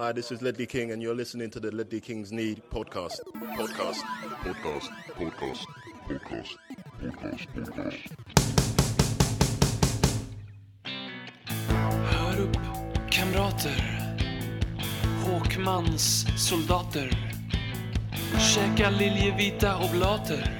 Hi, this is Ledley King, and you're listening to the Ledley Kings Need podcast. Podcast. Podcast, podcast, podcast, podcast, podcast. Hör upp, kamrater. Håkmans soldater. Käka liljevita oblater.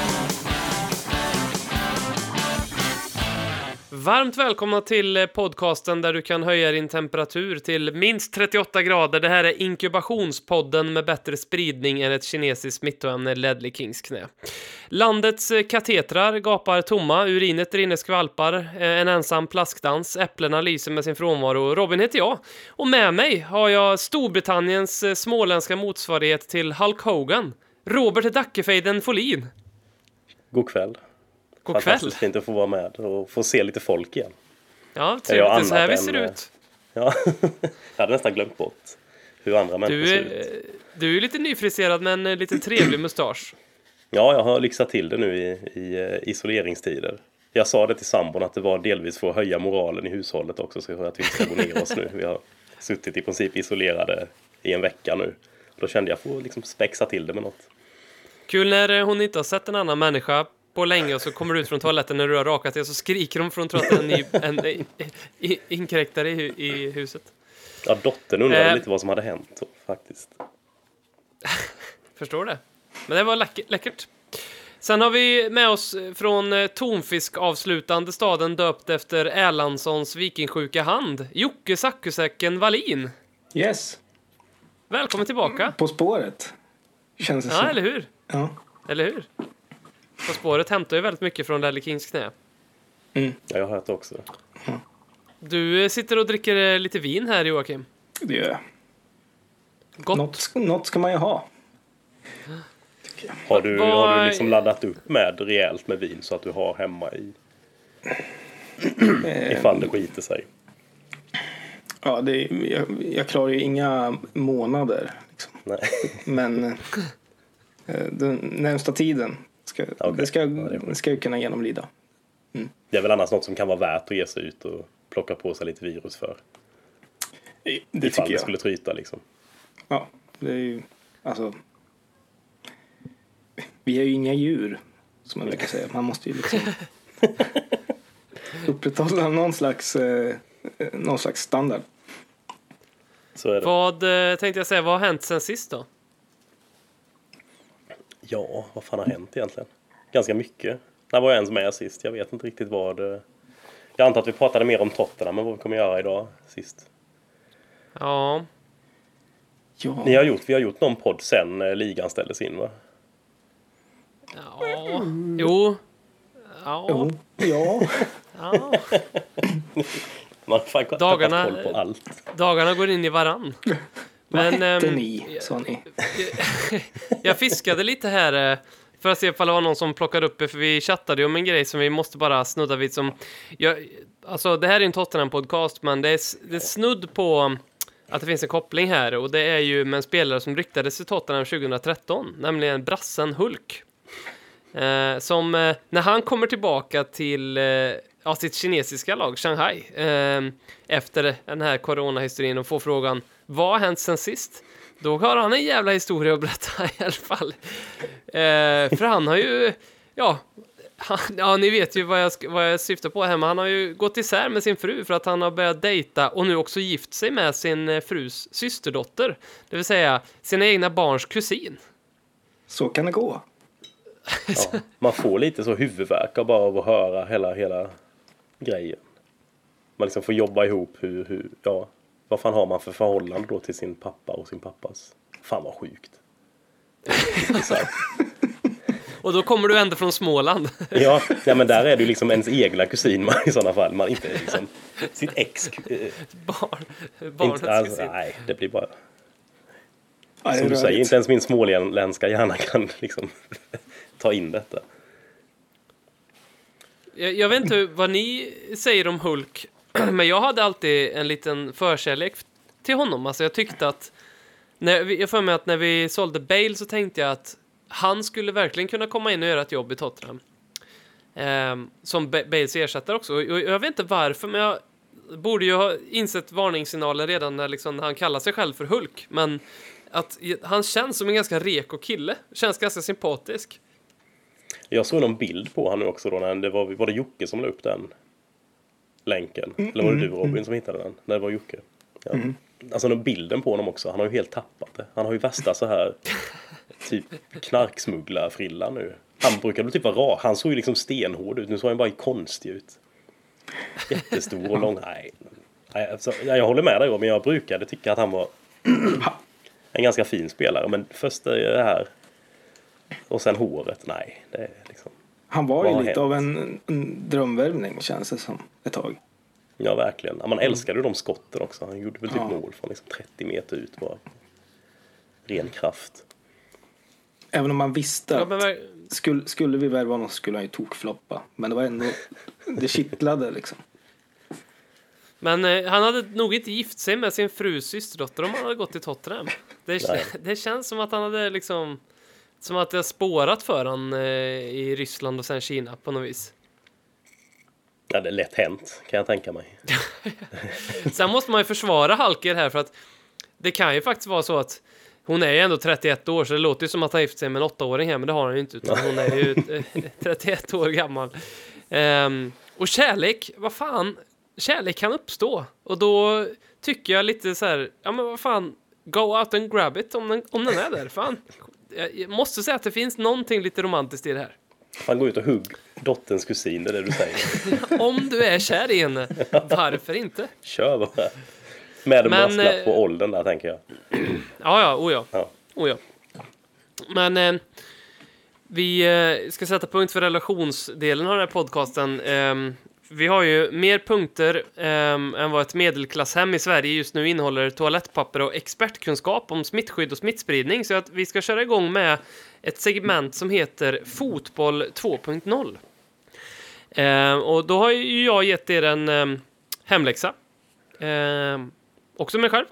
Varmt välkomna till eh, podcasten där du kan höja din temperatur till minst 38 grader. Det här är inkubationspodden med bättre spridning än ett kinesiskt smittoämne, Ledley Kings knä. Landets eh, katetrar gapar tomma, urinet rinner skvalpar, eh, en ensam plaskdans, äpplena lyser med sin frånvaro. Robin heter jag, och med mig har jag Storbritanniens småländska motsvarighet till Hulk Hogan, Robert Dackefejden Folin. God kväll. God kväll. Fantastiskt fint att få vara med och få se lite folk igen. Ja, trevligt. Det är så här vi ser än, ut. Ja, jag hade nästan glömt bort hur andra människor ser ut. du är lite nyfriserad men en lite trevlig mustasch. Ja, jag har lyxat till det nu i, i eh, isoleringstider. Jag sa det till sambon att det var delvis för att höja moralen i hushållet också så att vi inte ska gå ner oss nu. Vi har suttit i princip isolerade i en vecka nu. Då kände jag att jag får liksom spexa till det med något. Kul när eh, hon inte har sett en annan människa på länge och så kommer du ut från toaletten när du har rakat dig och så skriker tror att det är en, en, i- i- inkräktare i, i huset. Ja, dottern undrade Eh. lite vad som hade hänt faktiskt. Förstår det. Men det var läck- läckert. Sen har vi med oss från eh, tonfiskavslutande staden döpt efter Erlandssons vikingsjuka hand, Jocke Sackusäcken Wallin. Yes, Välkommen tillbaka. På spåret. Känns det Ja, som. eller hur? Ja. Eller hur? På spåret hämtar ju väldigt mycket från Ledley Kings knä. Ja, jag har hört det också. Du eh, sitter och dricker eh, lite vin här, Joakim. Det gör jag. Gott. Något, något ska man ju ha. Har du, har du liksom laddat upp med rejält med vin så att du har hemma i ifall det skiter sig? Ja, det är, jag, jag klarar ju inga månader. Liksom. Nej. Men eh, den närmsta tiden ska, Okej. det ska, Ja, det det ska jag kunna genomlida. Det är väl annars något som kan vara värt att ge sig ut och plocka på sig lite virus för. Det ifall tycker det jag. skulle tryta liksom. Ja, det är ju, alltså. Vi är ju inga djur, som man brukar säga. Man måste ju liksom upprätthålla någon slags, eh, någon slags standard. Så är det. Vad eh, tänkte jag säga, vad har hänt sen sist då? Ja, vad fan har hänt egentligen? Ganska mycket. När var jag ens med sist? Jag vet inte riktigt vad det... Jag antar att vi pratade mer om Tottenham än vad vi kommer göra idag sist. Ja, Ja, Ni har gjort, vi har gjort någon podd sen eh, ligan ställdes in va? ja, jo, ja, jo, ja. ja. Man har fan Dagarna- koll på allt. Dagarna går in i varann. Vad Men, hette ehm, ni, sa ni? Jag fiskade lite här eh, för att se ifall det var någon som plockade upp det, för vi chattade ju om en grej som vi måste bara snudda vid som... Jag, alltså, det här är en Tottenham-podcast, men det är, det är snudd på att det finns en koppling här och det är ju med en spelare som ryktades till Tottenham 2013, nämligen brassen Hulk. Eh, som, eh, när han kommer tillbaka till eh, ja, sitt kinesiska lag, Shanghai, eh, efter den här coronahistorien och får frågan vad har hänt sen sist? Då har han en jävla historia att berätta i alla fall. Eh, för han har ju, ja, han, ja, ni vet ju vad jag, vad jag syftar på här, men han har ju gått isär med sin fru för att han har börjat dejta och nu också gift sig med sin eh, frus systerdotter, det vill säga sina egna barns kusin. Så kan det gå. Ja, man får lite så huvudvärk av bara av att höra hela, hela grejen. Man liksom får jobba ihop hur, hur, ja, vad fan har man för förhållande då till sin pappa och sin pappas? Fan vad sjukt. Och då kommer du ändå från Småland. Ja, ja, men där är ju liksom ens egna kusin man, i sådana fall. Man inte liksom sitt ex. eh, Barn, barnets inte, alltså, kusin. nej, det blir bara... Som du säger, inte ens min småländska hjärna kan liksom ta in detta. Jag, jag vet inte vad ni säger om Hulk, men jag hade alltid en liten förkärlek till honom. Alltså jag tyckte att, när vi, jag får mig att när vi sålde Bale så tänkte jag att han skulle verkligen kunna komma in och göra ett jobb i Tottenham. Ehm, som Bales ersättare också. Och och jag vet inte varför, men jag borde ju ha insett varningssignalen redan när liksom han kallar sig själv för Hulk. Men att han känns som en ganska reko kille. Känns ganska sympatisk. Jag såg någon bild på honom också då, när det var, var det Jocke som la upp den länken? Eller var det du Robin som hittade den? Nej, det var Jocke. Ja. Alltså den bilden på honom också, han har ju helt tappat det. Han har ju värsta så här typ knarksmugglarfrilla nu. Han brukade typ vara rak, han såg ju liksom stenhård ut, nu såg han bara konstig ut. Jättestor och lång. Nej, alltså, ja, jag håller med dig men jag brukade tycka att han var en ganska fin spelare. Men först är det här och sen håret, nej. Det är liksom, Han var ju lite hänt? av en, en drömvärvning känns det som ett tag. ja, verkligen. Man älskade ju de skotten också. Han gjorde väl typ Ja. mål från liksom 30 meter ut bara. Ren kraft. Även om man visste Ja, att skulle, skulle vi värva honom skulle han ju tokfloppa. Men det var ändå, det kittlade liksom. Men eh, han hade nog inte gift sig med sin frus systerdotter om han hade gått till Tottenham. Det, det känns som att han hade liksom... Som att det har spårat för han eh, i Ryssland och sen Kina på något vis. Ja, det är lätt hänt kan jag tänka mig. Sen måste man ju försvara Halker här för att det kan ju faktiskt vara så att hon är ju ändå 31 år så det låter ju som att han gift sig med en åttaåring här men det har han ju inte utan hon är ju eh, 31 år gammal. Ehm, och kärlek, vad fan, kärlek kan uppstå och då tycker jag lite så här, ja men vad fan, go out and grab it om den, om den är där, fan. Jag måste säga att det finns någonting lite romantiskt i det här. Han går ut och hugg dotterns kusin, det är det du säger. Om du är kär i henne, varför inte? Kör bara. Med en Men, brasklapp eh, på åldern där tänker jag. Ja, ja, oh ja. Ja. Oh ja. Men eh, vi eh, ska sätta punkt för relationsdelen av den här podcasten. Ehm, vi har ju mer punkter um, än vad ett medelklasshem i Sverige just nu innehåller toalettpapper och expertkunskap om smittskydd och smittspridning. Så att vi ska köra igång med ett segment som heter Fotboll 2.0. Um, ehm, och då har ju jag gett er en um, hemläxa. Ehm, också mig själv.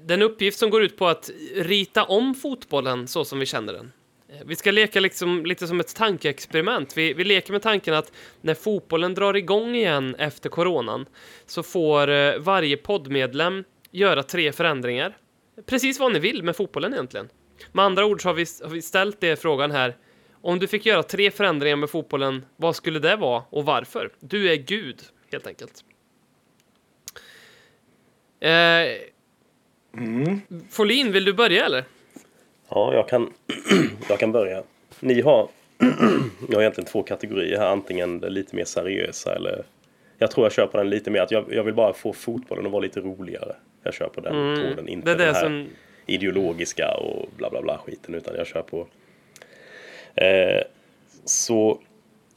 Den uppgift som går ut på att rita om fotbollen så som vi känner den. Eh, Vi ska leka liksom, lite som ett tankeexperiment. Vi, vi leker med tanken att när fotbollen drar igång igen efter coronan så får eh, varje poddmedlem göra tre förändringar. Precis vad ni vill med fotbollen egentligen. Med andra ord så har vi, har vi ställt det frågan här. Om du fick göra tre förändringar med fotbollen, vad skulle det vara och varför? Du är Gud, helt enkelt. Eh, Folin, vill du börja eller? Ja, jag kan, jag kan börja. Ni har, jag har egentligen två kategorier här. Antingen lite mer seriösa eller jag tror jag kör på den lite mer att jag, jag vill bara få fotbollen att vara lite roligare. Jag kör på den tråden, inte Det den här som... ideologiska och bla bla bla skiten utan jag kör på. Eh, så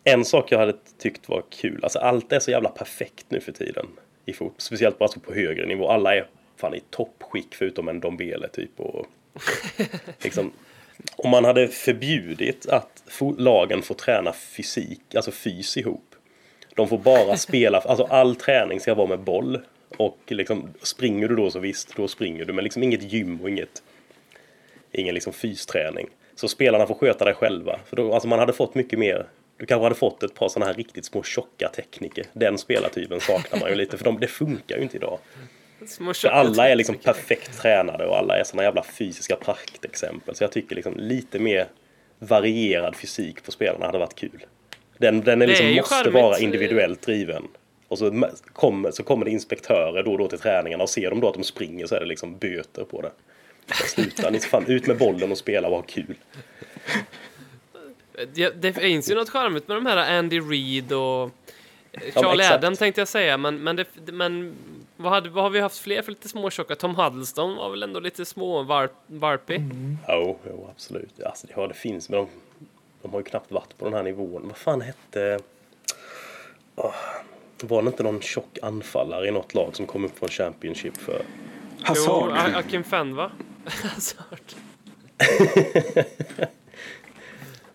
en sak jag hade tyckt var kul, alltså allt är så jävla perfekt nu för tiden i fotboll, speciellt bara så på högre nivå. Alla är fan i toppskick förutom en Dombele typ och liksom om man hade förbjudit att lagen får träna fysik, alltså fys ihop. De får bara spela, alltså all träning ska vara med boll. Och liksom, springer du då så visst, då springer du. Men liksom inget gym och inget, ingen liksom fysträning. Så spelarna får sköta det själva. För då, alltså man hade fått mycket mer, du kanske hade fått ett par sådana här riktigt små tjocka tekniker. Den spelartypen saknar man ju lite, för de, det funkar ju inte idag. För alla är liksom perfekt tränade och alla är såna jävla fysiska praktexempel. Så jag tycker liksom lite mer varierad fysik på spelarna hade varit kul. Den, den är liksom är måste charmigt. vara individuellt driven. Och så kommer, så kommer det inspektörer då och då till träningarna och ser de då att de springer så är det liksom böter på det. Sluta, ni fan ut med bollen och spela och ha kul. Det, det finns ju något charmigt med de här Andy Reid och Charlie exakt. Adam tänkte jag säga, men, men, det, men vad, hade, vad har vi haft fler för lite småtjocka? Tom Huddleston var väl ändå lite små varp, varpig? Jo, jo absolut. Alltså, ja, det finns, men de, de har ju knappt varit på den här nivån. Vad fan hette... Åh, var det inte någon tjock anfallare i något lag som kom upp från Championship för... Jo, Hazard. A- Akin Fenn va? Hört.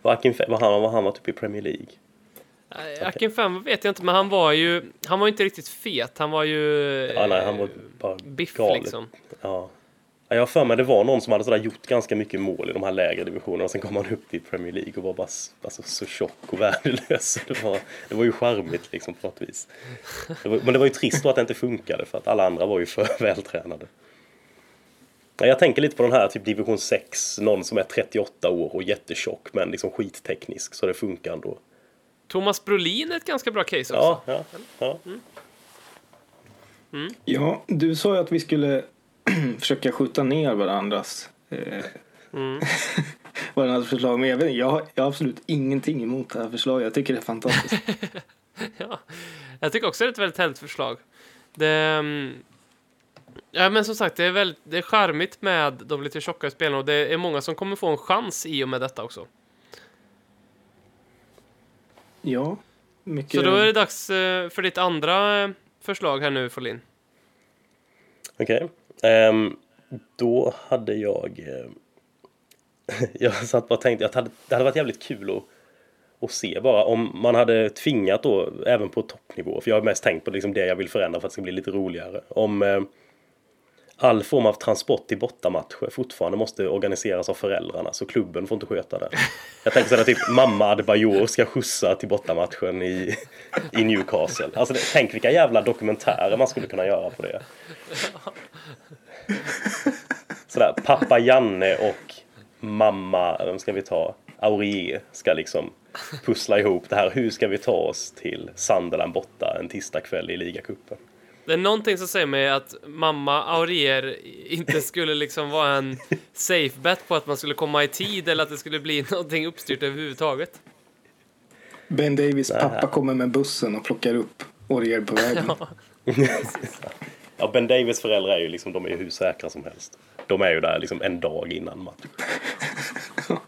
Var Akin Fe- var han, var han var typ i Premier League? Akin Femma vet jag inte, men han var ju... Han var inte riktigt fet. Han var ju... Ja, nej, han var bara Biff galet. liksom. Ja. Ja, Jag har för mig det var någon som hade sådär gjort ganska mycket mål i de här lägre divisionerna och sen kom han upp till Premier League och var bara alltså, så tjock och värdelös. Det var, det var ju charmigt liksom på något vis. Det var, men det var ju trist då att det inte funkade för att alla andra var ju för vältränade. Ja, Jag tänker lite på den här typ division 6, någon som är 38 år och jättetjock men liksom skitteknisk så det funkar ändå. Thomas Brolin är ett ganska bra case också. Ja, ja, ja. Ja, du sa ju att vi skulle försöka skjuta ner varandras, eh, Mm. varandras förslag. Men jag, vet, jag, har, jag har absolut ingenting emot det här förslaget. Jag tycker det är fantastiskt. Ja. Jag tycker också det är ett väldigt härligt förslag. Det, mm, ja, men som sagt, det är, väldigt, det är charmigt med de lite tjockare spelarna och det är många som kommer få en chans i och med detta också. Ja, mycket... Så då är det dags eh, för ditt andra eh, förslag här nu, Folin. Okej. Ehm, då hade jag... Eh, jag satt bara och tänkte att det hade, varit jävligt kul att, att se bara om man hade tvingat då även på toppnivå. För jag har mest tänkt på liksom det jag vill förändra för att det ska bli lite roligare. Om all form av transport till bortamatcher fortfarande måste organiseras av föräldrarna så klubben får inte sköta det. Jag tänker sådär typ mamma Adebayor ska skjutsa till bortamatchen i, i Newcastle. Alltså tänk vilka jävla dokumentärer man skulle kunna göra på det. Sådär, pappa Janne och mamma, vem ska vi ta? Aurier ska liksom pussla ihop det här. Hur ska vi ta oss till Sunderland borta en tisdagkväll i ligacupen? Det är någonting som säger mig att mamma Aurier inte skulle liksom vara en safe bet på att man skulle komma i tid eller att det skulle bli någonting uppstyrt överhuvudtaget. Ben Davis pappa kommer med bussen och plockar upp Orier på vägen. Ja, Ben Davis föräldrar är ju liksom, de är ju hur säkra som helst. De är ju där liksom en dag innan match. Nej,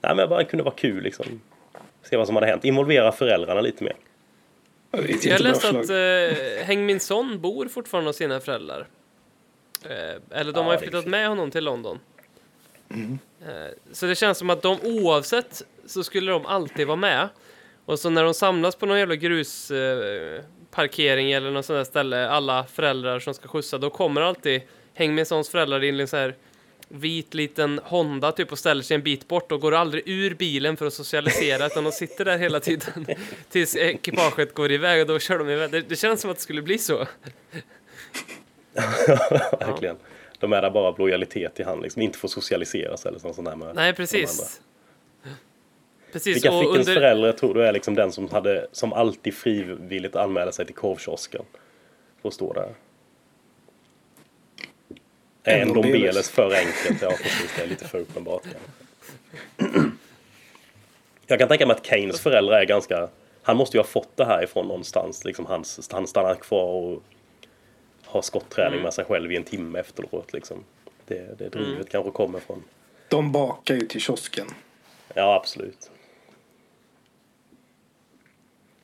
men jag bara det kunde vara kul liksom. Se vad som hade hänt. Involvera föräldrarna lite mer. Är ett Jag läste att eh, Heng Min Son bor fortfarande hos sina föräldrar. Eh, eller de har Ja, ju flyttat med honom till London. Eh, så det känns som att de oavsett så skulle de alltid vara med. Och så när de samlas på någon jävla grusparkering eh, eller något sånt där ställe, alla föräldrar som ska skjutsa, då kommer alltid Heng Min Sons föräldrar in i sån här vit liten Honda typ och ställer sig en bit bort och går aldrig ur bilen för att socialisera utan de sitter där hela tiden tills ekipaget går iväg och då kör de iväg. Det, det känns som att det skulle bli så. Verkligen. De är där bara av lojalitet till han, liksom. Inte får socialiseras eller sånt där med Nej, precis. Precis, Vilka fickens under... föräldrar tror du är liksom den som, hade, som alltid frivilligt anmäler sig till korvkiosken? För att stå där. Är en. Dombeles för enkelt? Ja, precis. Det är lite för uppenbart. Jag kan tänka mig att Keynes föräldrar är ganska... Han måste ju ha fått det här ifrån någonstans. Liksom hans, han stannar kvar och har skotträning med sig själv i en timme efteråt. Liksom. Det, det drivet kanske kommer från... De bakar ju till kiosken. Ja, absolut.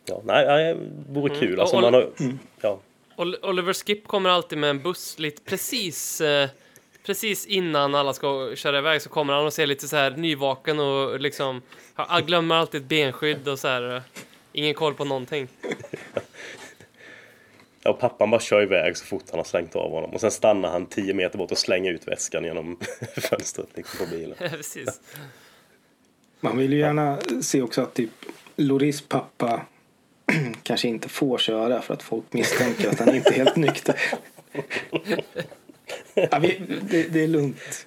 Ja, nej, nej, det vore kul. Alltså, Och- man har, ja, Ol- Oliver Skip kommer alltid med en buss lite precis, eh, precis innan alla ska köra iväg så kommer han och ser lite så här nyvaken och liksom han glömmer alltid ett benskydd och så här. eh, ingen koll på någonting. ja, och pappan bara kör iväg så fort han har slängt av honom. Och sen stannar han 10 meter bort och slänger ut väskan genom fönstret liksom, på bilen. precis. Man vill ju gärna se också att typ Loris pappa kanske inte får köra för att folk misstänker att han inte är helt nykter. Ja, vi, det, det är lugnt.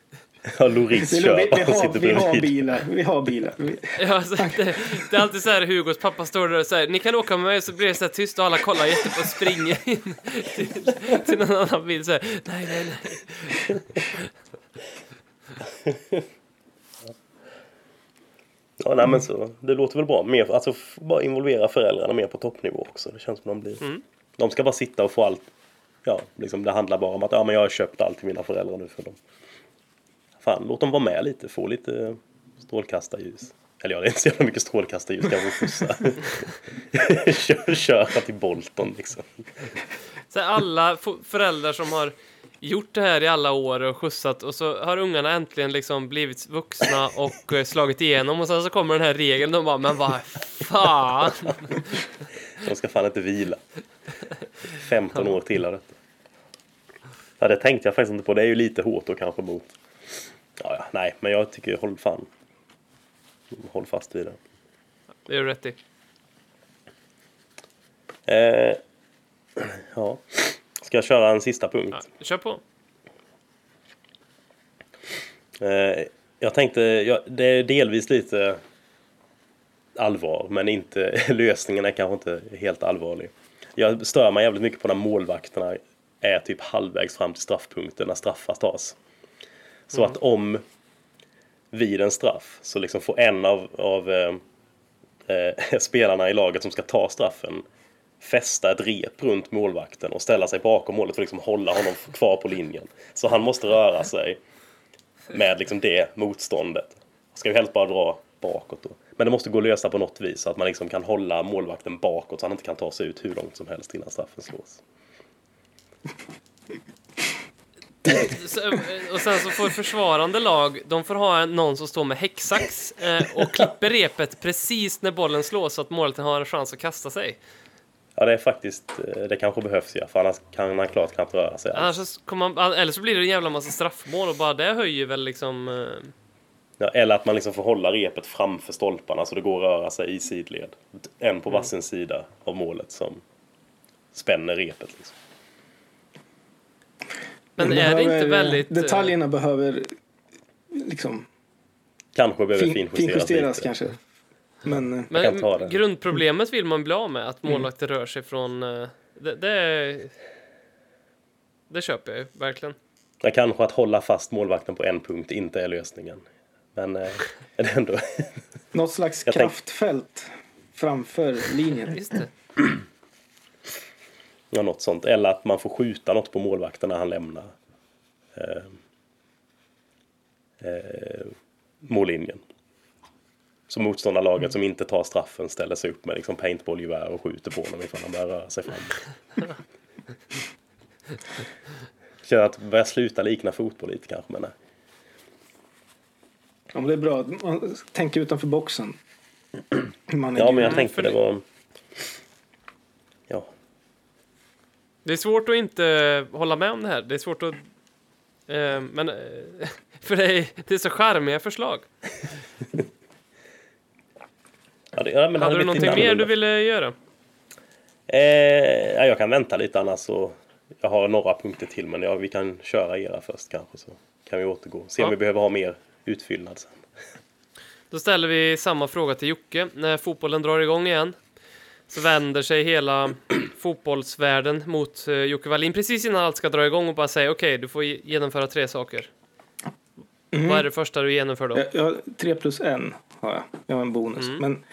Ja, Loris kör. Vi, vi, har, vi har bilar. Vi har bilar. Ja, alltså, det, det är alltid så här Hugos pappa står där och säger ni kan åka med mig så blir det så här tyst och alla kollar jättepå och springer in till, till någon annan bil så här, nej, nej, nej. Ja, nej, men så, det låter väl bra. Mer, alltså, bara involvera föräldrarna mer på toppnivå också. Det känns som de blir... Mm. De ska bara sitta och få allt. Ja, liksom, det handlar bara om att ja, men jag har köpt allt till mina föräldrar nu för dem. Fan, låt dem vara med lite. Få lite strålkastarljus. Eller ja, det är inte så jävla mycket strålkastarljus kanske att skjutsa. Kör, köra till Bolton liksom. Så alla föräldrar som har gjort det här i alla år och skjutsat och så har ungarna äntligen liksom blivit vuxna och eh, slagit igenom och sen så kommer den här regeln och de bara, men vad fan. De ska fan inte vila. 15 år till av detta. Ja, det tänkte jag faktiskt inte på. Det är ju lite hårt då kanske mot... Ja, ja, nej, men jag tycker håll fan. Håll fast vid det. Det är du rätt i. Eh, ja. Ska jag köra en sista punkt? Ja, kör på. Eh, jag tänkte, ja, det är delvis lite allvar, men inte, lösningen är kanske inte helt allvarlig. Jag stör mig jävligt mycket på när målvakterna är typ halvvägs fram till straffpunkten när straffar tas. Så att om vid en straff så liksom får en av, av eh, eh, spelarna i laget som ska ta straffen fästa ett rep runt målvakten och ställa sig bakom målet för att liksom hålla honom kvar på linjen. Så han måste röra sig med liksom det motståndet. Ska ju helst bara dra bakåt då. Men det måste gå att lösa på något vis så att man liksom kan hålla målvakten bakåt så han inte kan ta sig ut hur långt som helst innan straffen slås. Och sen så får försvarande lag, de får ha någon som står med häcksax eh, och klipper repet precis när bollen slås så att målet har en chans att kasta sig. Ja, det är faktiskt, eh, det kanske behövs ja, för annars kan han klart knappt röra sig. Annars kommer man, eller så blir det en jävla massa straffmål och bara det höjer väl liksom... eh, Ja, eller att man liksom får hålla repet framför stolparna så det går att röra sig i sidled. En på varsin sida av målet som spänner repet. Liksom. Men Det är det inte behöver- väldigt... eh, Detaljerna behöver liksom Kanske behöver fin, finjusteras, finjusteras lite. kanske. Men eh, Jag kan ta det. grundproblemet vill man bli av med, att målvakter rör sig från... eh, Det, det, det köper jag ju, verkligen. Ja, kanske att hålla fast målvakten på en punkt inte är lösningen. Men eh, är det ändå... något slags Jag tänk- kraftfält framför linjen. Just det. Ja, något sånt. Eller att man får skjuta något på målvakten när han lämnar eh, eh, mållinjen. Så motståndarlaget som inte tar straffen ställer sig upp med liksom paintballgevär och skjuter på honom ifall han börjar röra sig fram. Känner att det börjar sluta likna fotboll lite kanske, men nej. Ja, men det är bra. Man tänker utanför boxen. Man Ja, men jag tänkte det var... Ja, Det är svårt att inte hålla med om det här. Det är svårt att... Eh, men... Eh, för det är, det är så charmiga förslag. Ja, det, ja men det Hade du någonting mer du ville göra? Eh, ja, jag kan vänta lite annars så jag har några punkter till men ja, vi kan köra era först kanske så kan vi återgå. Se om Ja. vi behöver ha mer utfyllnad sen. Då ställer vi samma fråga till Jocke. När fotbollen drar igång igen så vänder sig hela fotbollsvärlden mot eh, Jocke Wallin precis innan allt ska dra igång och bara säga okej, du får ge- genomföra tre saker. Mm. Vad är det första du genomför då? Jag, tre plus en har jag. Jag har en bonus. Mm. Men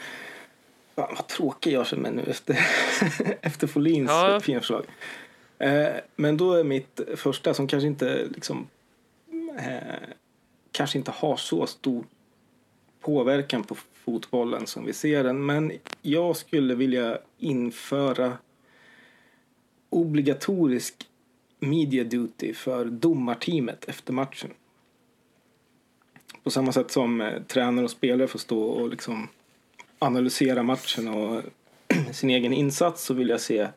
fan, vad tråkig jag känner mig nu efter, efter Folins Ja. fina förslag. Eh, men då är mitt första som kanske inte liksom eh, kanske inte har så stor påverkan på fotbollen som vi ser den. Men jag skulle vilja införa obligatorisk media duty för domarteamet efter matchen. På samma sätt som eh, tränare och spelare får stå och liksom analysera matchen och sin egen insats så vill jag se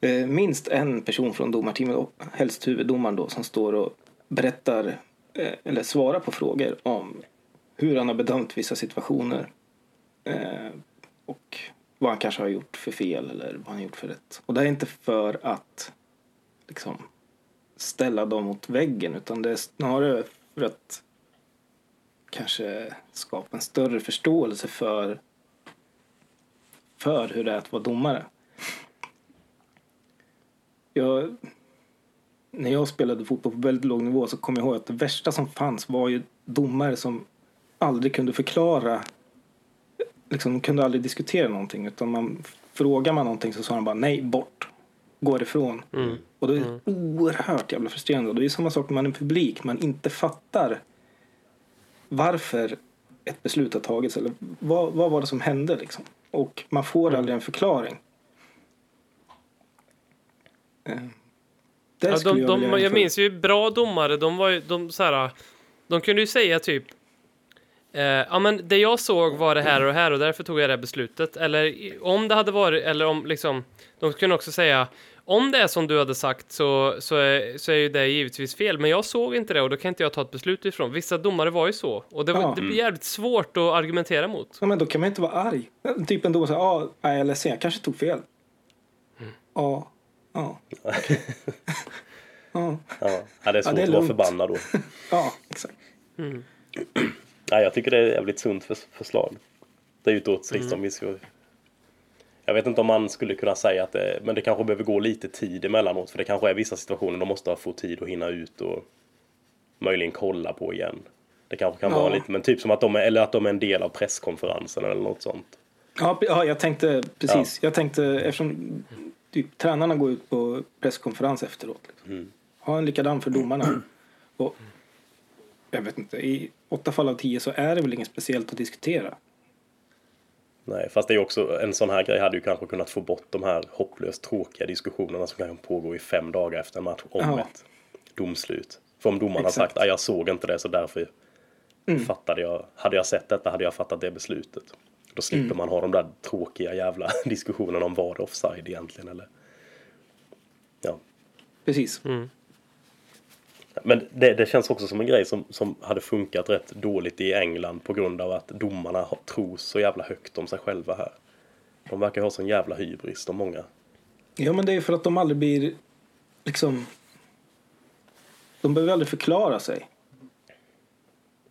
eh, minst en person från domarteamet, och helst huvuddomaren då, som står och berättar eh, eller svarar på frågor om hur han har bedömt vissa situationer eh, och vad han kanske har gjort för fel eller vad han har gjort för rätt. Och det är inte för att liksom ställa dem mot väggen utan det är snarare för att kanske skapa en större förståelse för för hur det är att vara domare. Jag, när jag spelade fotboll på väldigt låg nivå så kom jag ihåg att det värsta som fanns var ju domare som aldrig kunde förklara liksom, de kunde aldrig diskutera någonting utan man frågar man någonting så sa de bara nej, bort, gå ifrån. Mm. Och det är oerhört jävla frustrerande. Och det är samma sak när man är publik, man inte fattar varför ett beslut har tagits eller vad, vad var det som hände liksom. Och man får aldrig en förklaring. Eh, Ja, de, jag, de, jag minns ju bra domare, de var ju, de så här, de kunde ju säga typ eh, ja men det jag såg var det här och det här och därför tog jag det här beslutet. Eller om det hade varit, eller om liksom, de kunde också säga om det är som du hade sagt så, så, är, så är ju det givetvis fel, men jag såg inte det och då kan inte jag ta ett beslut ifrån. Vissa domare var ju så, och det, var, Ja. det blir jävligt svårt att argumentera mot. Ja, men då kan man inte vara arg. Typ en domare säger, ja, ah, jag är ledsen, jag kanske tog fel. Mm. Ja, ja. ja, Ja, ja, det är svårt det är att vara förbannad då. ja, exakt. Nej, jag tycker det är ett jävligt sunt förs- förslag. Det är ju ett vi ska... Jag vet inte om man skulle kunna säga att det, men det kanske behöver gå lite tid emellanåt. För det kanske är vissa situationer de måste få tid att hinna ut och möjligen kolla på igen. Det kanske kan Ja. vara lite, men typ som att de är, eller att de är en del av presskonferensen eller något sånt. Ja, ja, jag tänkte precis. Jag tänkte eftersom typ, tränarna går ut på presskonferens efteråt. Liksom. Mm. Ha en likadan för domarna. Och, jag vet inte, i åtta fall av tio så är det väl inget speciellt att diskutera. Nej, fast det är också en sån här grej hade ju kanske kunnat få bort de här hopplöst tråkiga diskussionerna som kan pågå i fem dagar efter en match om Ja. ett domslut. För om domaren har Exakt. sagt att jag såg inte det så därför fattade jag, hade jag sett detta hade jag fattat det beslutet. Då slipper man ha de där tråkiga jävla diskussionerna om var det offside egentligen eller. Ja. Precis. Men det, det känns också som en grej som, som hade funkat rätt dåligt i England på grund av att domarna tror så jävla högt om sig själva här. De verkar ha sån jävla hybris, de många. Ja, men det är för att de aldrig blir liksom... De behöver aldrig förklara sig.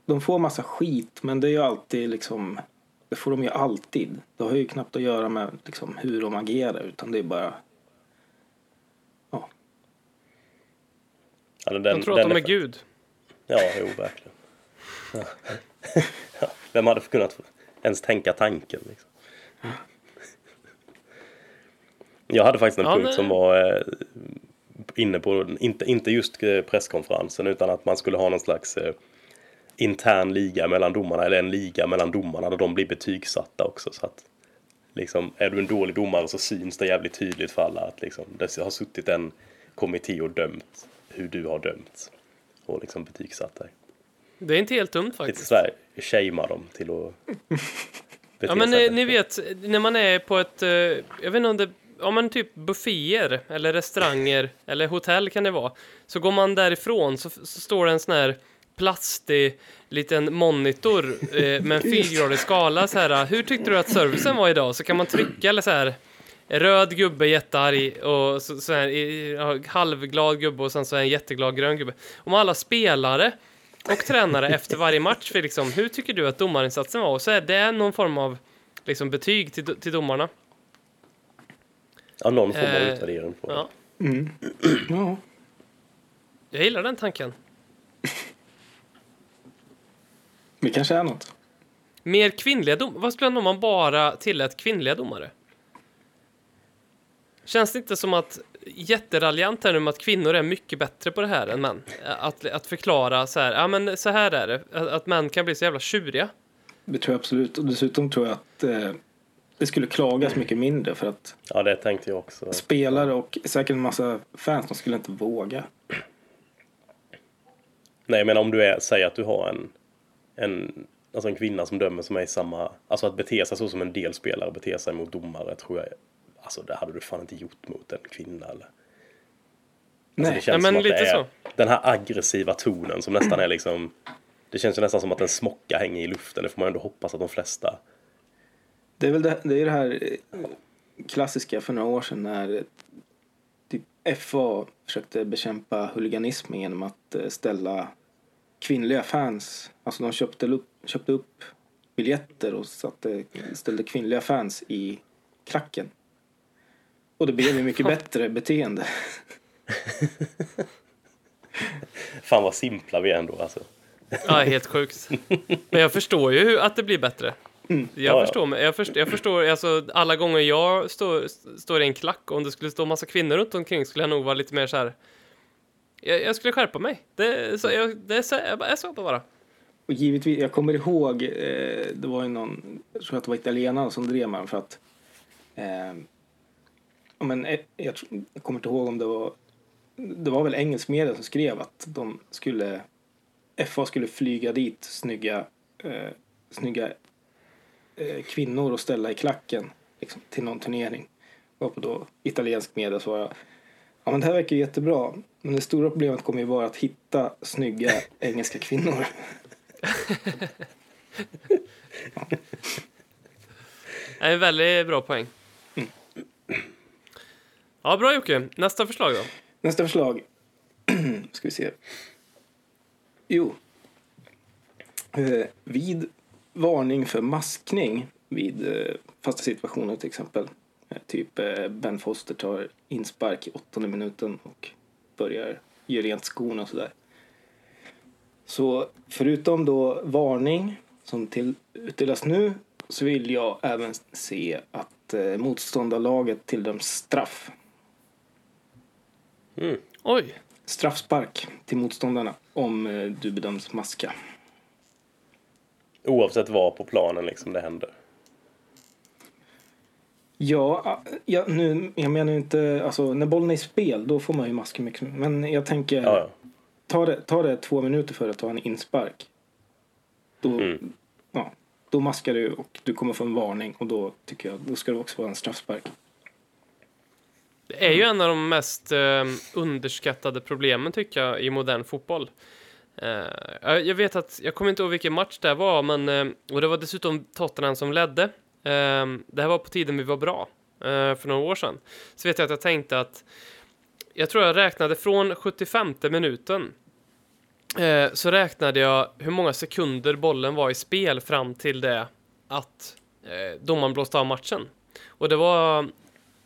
De får massa skit, men det är ju alltid liksom... Det får de ju alltid. Det har ju knappt att göra med liksom, hur de agerar, utan det är bara... Ja, Alltså, den, Jag tror att de är Gud. Ja, jo, verkligen. Ja. Ja, Vem hade kunnat ens tänka tanken? Liksom? Jag hade faktiskt en Ja, punkt nej. som var eh, inne på, inte, inte just eh, presskonferensen, utan att man skulle ha någon slags eh, intern liga mellan domarna, eller en liga mellan domarna där de blir betygsatta också. Så att, liksom, är du en dålig domare så syns det jävligt tydligt för alla att liksom, det har suttit en kommitté och dömt hur du har dömt. Och liksom betygsatt dig. Det är inte helt dumt Lite faktiskt. sådär, shamea dem till att Ja men eh, ni bättre. vet, när man är på ett, eh, jag vet inte om det, ja men typ bufféer eller restauranger eller hotell kan det vara. Så går man därifrån så, så står det en sån här plastig liten monitor eh, med en fyrgradig skala så här. Hur tyckte du att servicen var idag? Så kan man trycka eller så här. Röd gubbe jättearg och så, så här, halvglad gubbe och sen så en jätteglad grön gubbe. Om alla spelare och tränare efter varje match för liksom, hur tycker du att domarinsatsen var? Och så är det någon form av liksom, betyg till, till domarna. Ja, någon form av eh, utvärdering på Ja, ja. jag gillar den tanken. det kanske är något. Mer kvinnliga domare. Vad skulle hända om man bara tillät kvinnliga domare? Känns det inte som att jätteraljant här nu med att kvinnor är mycket bättre på det här än män? Att, att förklara så här, ja men så här är det, att, att män kan bli så jävla tjuriga. Det tror jag absolut. Och dessutom tror jag att eh, det skulle klagas mycket mindre för att Ja, det tänkte jag också. spelare och säkert en massa fans, de skulle inte våga. Nej, menar om du är, säg att du har en, en, alltså en kvinna som dömer som är i samma, alltså att bete sig så som en del spelare beter sig mot domare tror jag, alltså det hade du fan inte gjort mot en kvinna eller? Alltså, Nej. det känns Ja, men som att lite det är så. den här aggressiva tonen som nästan är liksom, det känns ju nästan som att en smocka hänger i luften, det får man ändå hoppas att de flesta Det är väl det, det, är det här eh, klassiska för några år sedan när typ FA försökte bekämpa huliganismen genom att eh, ställa kvinnliga fans, alltså de köpte upp, köpte upp biljetter och satte, ställde kvinnliga fans i klacken. Och det blev ju mycket bättre beteende. Fan vad simpla vi är ändå alltså. Ja, helt sjukt. Men jag förstår ju hur- att det blir bättre. Jag Ja, ja. förstår, mig. jag förstår, jag förstår alltså alla gånger jag står, står i en klack och om det skulle stå massa kvinnor runt omkring skulle jag nog vara lite mer så här. Jag, jag skulle skärpa mig. Det, är så, jag, det är så, jag så bara. Och givetvis, jag kommer ihåg, eh, det var ju någon, jag tror att det var italienare som drev den för att eh, ja, men, eh, jag, jag kommer inte ihåg om det var det var väl engelsk media som skrev att de skulle, FA skulle flyga dit snygga, eh, snygga eh, kvinnor och ställa i klacken liksom, till någon turnering. Och då italiensk media svarade Ja men det här verkar jättebra. Men det stora problemet kommer ju vara att hitta snygga engelska kvinnor. Är en väldigt bra poäng. Ja, bra Jocke. Nästa förslag då? Nästa förslag. Ska vi se. Jo. Eh, vid varning för maskning vid eh, fasta situationer till exempel. Eh, typ eh, Ben Foster tar inspark i åttonde minuten och börjar göra rent skorna och sådär. Så förutom då varning som till, utdelas nu så vill jag även se att eh, motståndarlaget tilldöms straff. Oj. Straffspark till motståndarna om eh, du bedöms maska. Oavsett var på planen liksom det händer. Ja, ah, ja nu, jag menar ju inte, alltså när bollen är i spel då får man ju maska mycket. Men jag tänker, Ja, ja. ta, det, ta det två minuter för att ta en inspark. Då, Mm. ja, då maskar du och du kommer få en varning och då tycker jag, då ska det också vara en straffspark. Det är ju en av de mest eh, underskattade problemen tycker jag i modern fotboll. Eh, jag- jag vet att, jag kommer inte ihåg vilken match det var, men, eh, och det var dessutom Tottenham som ledde. Eh, det här var på tiden vi var bra, eh, för några år sedan. Så vet jag att jag tänkte att, jag tror jag räknade från 75 minuten, eh, så räknade jag hur många sekunder bollen var i spel fram till det att eh, domaren blåste av matchen. Och det var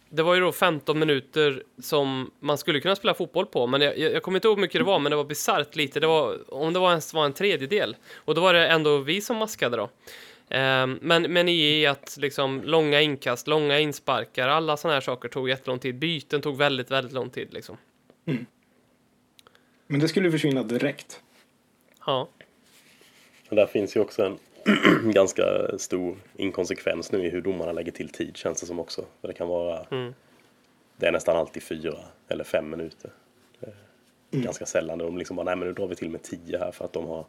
det var ju då 15 minuter som man skulle kunna spela fotboll på, men jag, jag jag kommer inte ihåg hur mycket det var, men det var bisarrt lite. Det var, om det var ens var en tredjedel. Och då var det ändå vi som maskade då. Ehm, men, men i att liksom långa inkast, långa insparkar, alla sådana här saker tog jättelång tid. Byten tog väldigt, väldigt lång tid liksom. Men det skulle försvinna direkt. Ja. Och där finns ju också en ganska stor inkonsekvens nu i hur domarna lägger till tid känns det som också. För det kan vara, Mm. det är nästan alltid fyra eller fem minuter. Är Ganska sällan de liksom bara, nej men nu drar vi till med tio här för att de har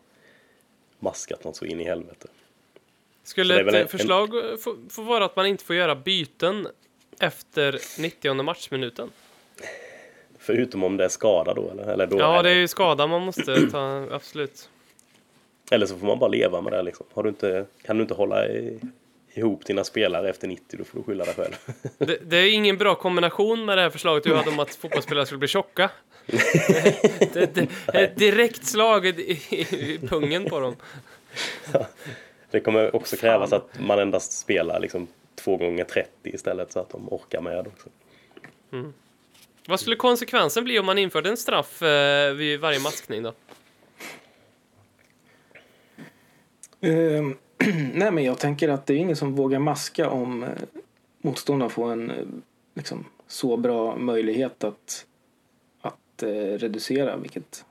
maskat något så in i helvete. Skulle ett en- förslag få, få vara att man inte får göra byten efter 90 matchminuten? Förutom om det är skada då eller? Eller, då Ja, är det är ju skada man måste ta, absolut. Eller så får man bara leva med det liksom. Har du inte, kan du inte hålla i, ihop dina spelare efter 90 då får du skylla dig själv. Det, det är ingen bra kombination med det här förslaget du hade om att fotbollsspelare skulle bli tjocka. det, det, ett direkt slag i, i, pungen på dem. Det kommer också krävas att man endast spelar liksom två gånger 30 istället så att de orkar med också. Vad skulle konsekvensen bli om man införde en straff eh, vid varje maskning då? Ehm, nej men jag tänker att det är ingen som vågar maska om eh, motståndaren får en eh, liksom, så bra möjlighet att, att eh, reducera vilket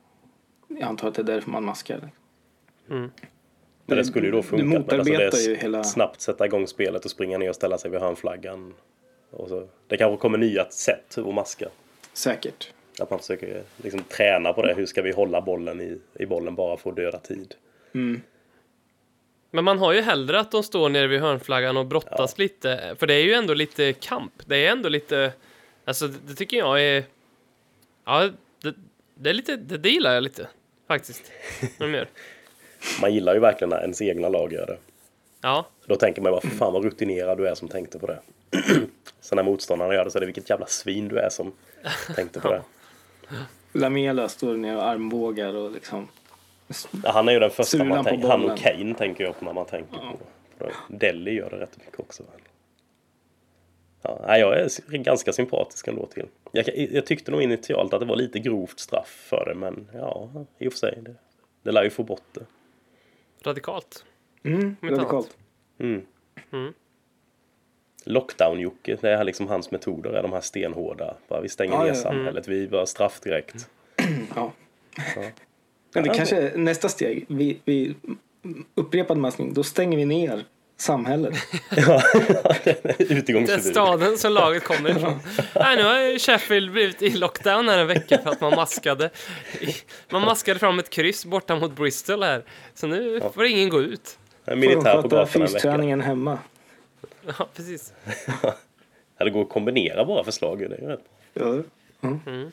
jag antar att det är därför man maskar. Mm. Men det skulle ju då funka. men motarbetar alltså det ju hela- Snabbt sätta igång spelet och springa ner och ställa sig vid hörnflaggan. Och så. Det kanske kommer nya sätt att maska. Säkert. Att man försöker liksom träna på det. Hur ska vi hålla bollen i, i bollen bara för att döda tid? Men man har ju hellre att de står nere vid hörnflaggan och brottas lite, för det är ju ändå lite kamp. Det är ändå lite, alltså det, tycker jag är, ja, det, det är lite, det, det gillar jag lite, faktiskt. De gör. Man gillar ju verkligen när ens egna lag gör det. Ja, Då tänker man bara, för fan vad rutinerad du är som tänkte på det. Sen när motståndarna gör det så är det vilket jävla svin du är som tänkte på det. Lamela står ner och armbågar och liksom Ja, han är ju den första man på tänker. Han och. Kane tänker jag på när man tänker på. på. Delhi gör det rätt mycket också. Ja, jag är ganska sympatisk ändå till. Jag, jag tyckte nog initialt att det var lite grovt straff för det, men ja, i och för sig. Det, det lär ju få bort det. radikalt. mm, radikalt. Mm. Mm. Lockdown-Jocke, det är liksom hans metoder, är de här stenhårda. Bara, vi stänger Ja, ner ja. samhället, vi bara straff direkt. Ja. Men det Ja, kanske är nästa steg. Vi, vi upprepad maskning, då stänger vi ner samhället. Ja, Den utegångsförbud. staden som laget kommer ifrån. Nej, nu har ju Sheffield blivit i lockdown här en vecka för att man maskade. Man maskade fram ett kryss borta mot Bristol här. Så nu får ingen gå ut. Militär på gatan en vecka. hemma. Ja, precis. Ja, det går att kombinera våra förslag. Det är ju rätt. Ja, mm.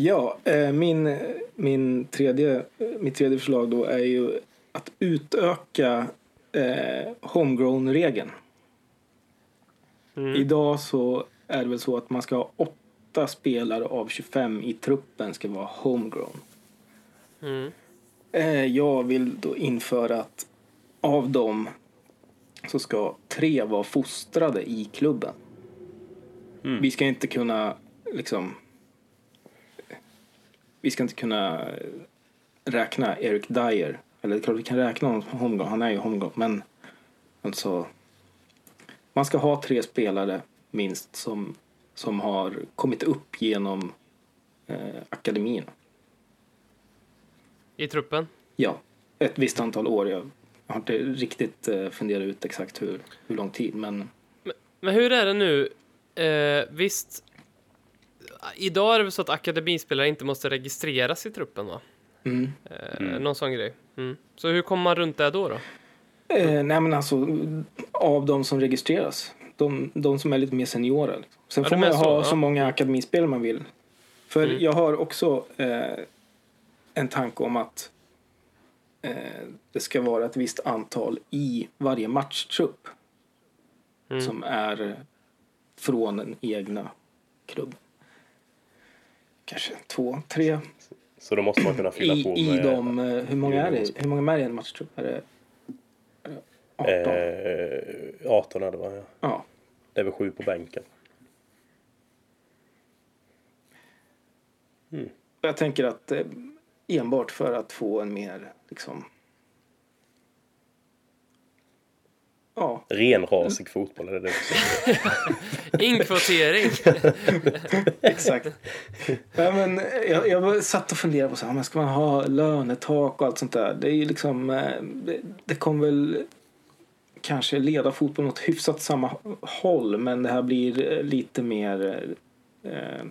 Ja eh, min, min tredje, mitt tredje förslag då är ju att utöka eh, homegrown-regeln. Idag så är det väl så att man ska ha åtta spelare av 25 i truppen ska vara homegrown. Mm. Eh, jag vill då införa att av dem så ska tre vara fostrade i klubben. Vi ska inte kunna liksom vi ska inte kunna räkna Eric Dyer. Eller klart vi kan räkna honom som homegrown. Han är ju homegrown. Men alltså man ska ha tre spelare minst som, som har kommit upp genom eh, akademin. I truppen. Ja, ett visst antal år. Jag har inte riktigt eh, funderat ut exakt hur, hur lång tid, men Men hur är det nu? Eh, visst, idag är det väl så att akademispelare inte måste registreras i truppen va? mm. Eh, Någon sån grej. Mm. Så hur kommer man runt det då? då? Eh, nej men alltså av de som registreras. De, de som är lite mer seniora. Liksom. Sen Ja, får man så, ha ja. så många akademispelare man vill. För Mm. jag har också eh, en tanke om att eh, det ska vara ett visst antal i varje matchtrupp. Mm. Som är från den egna klubben. Kanske två, tre. Så då måste man kunna fylla I, på i med de, eh, hur många är det? Hur många är det i en matchtrupp? Är det är det 18? eh, 18 är det va? Ja. Ja. Det är väl sju på bänken. Jag tänker att eh, enbart för att få en mer liksom Ja, Renrasig fotboll är det det. Inkvotering. exakt. ja, men jag, jag var- satt och funderade på så här, men ska man ha lönetak och allt sånt där. Det är ju liksom, eh, det, det kommer väl kanske leda fotbollen åt hyfsat samma håll, men det här blir eh, lite mer eh, eh,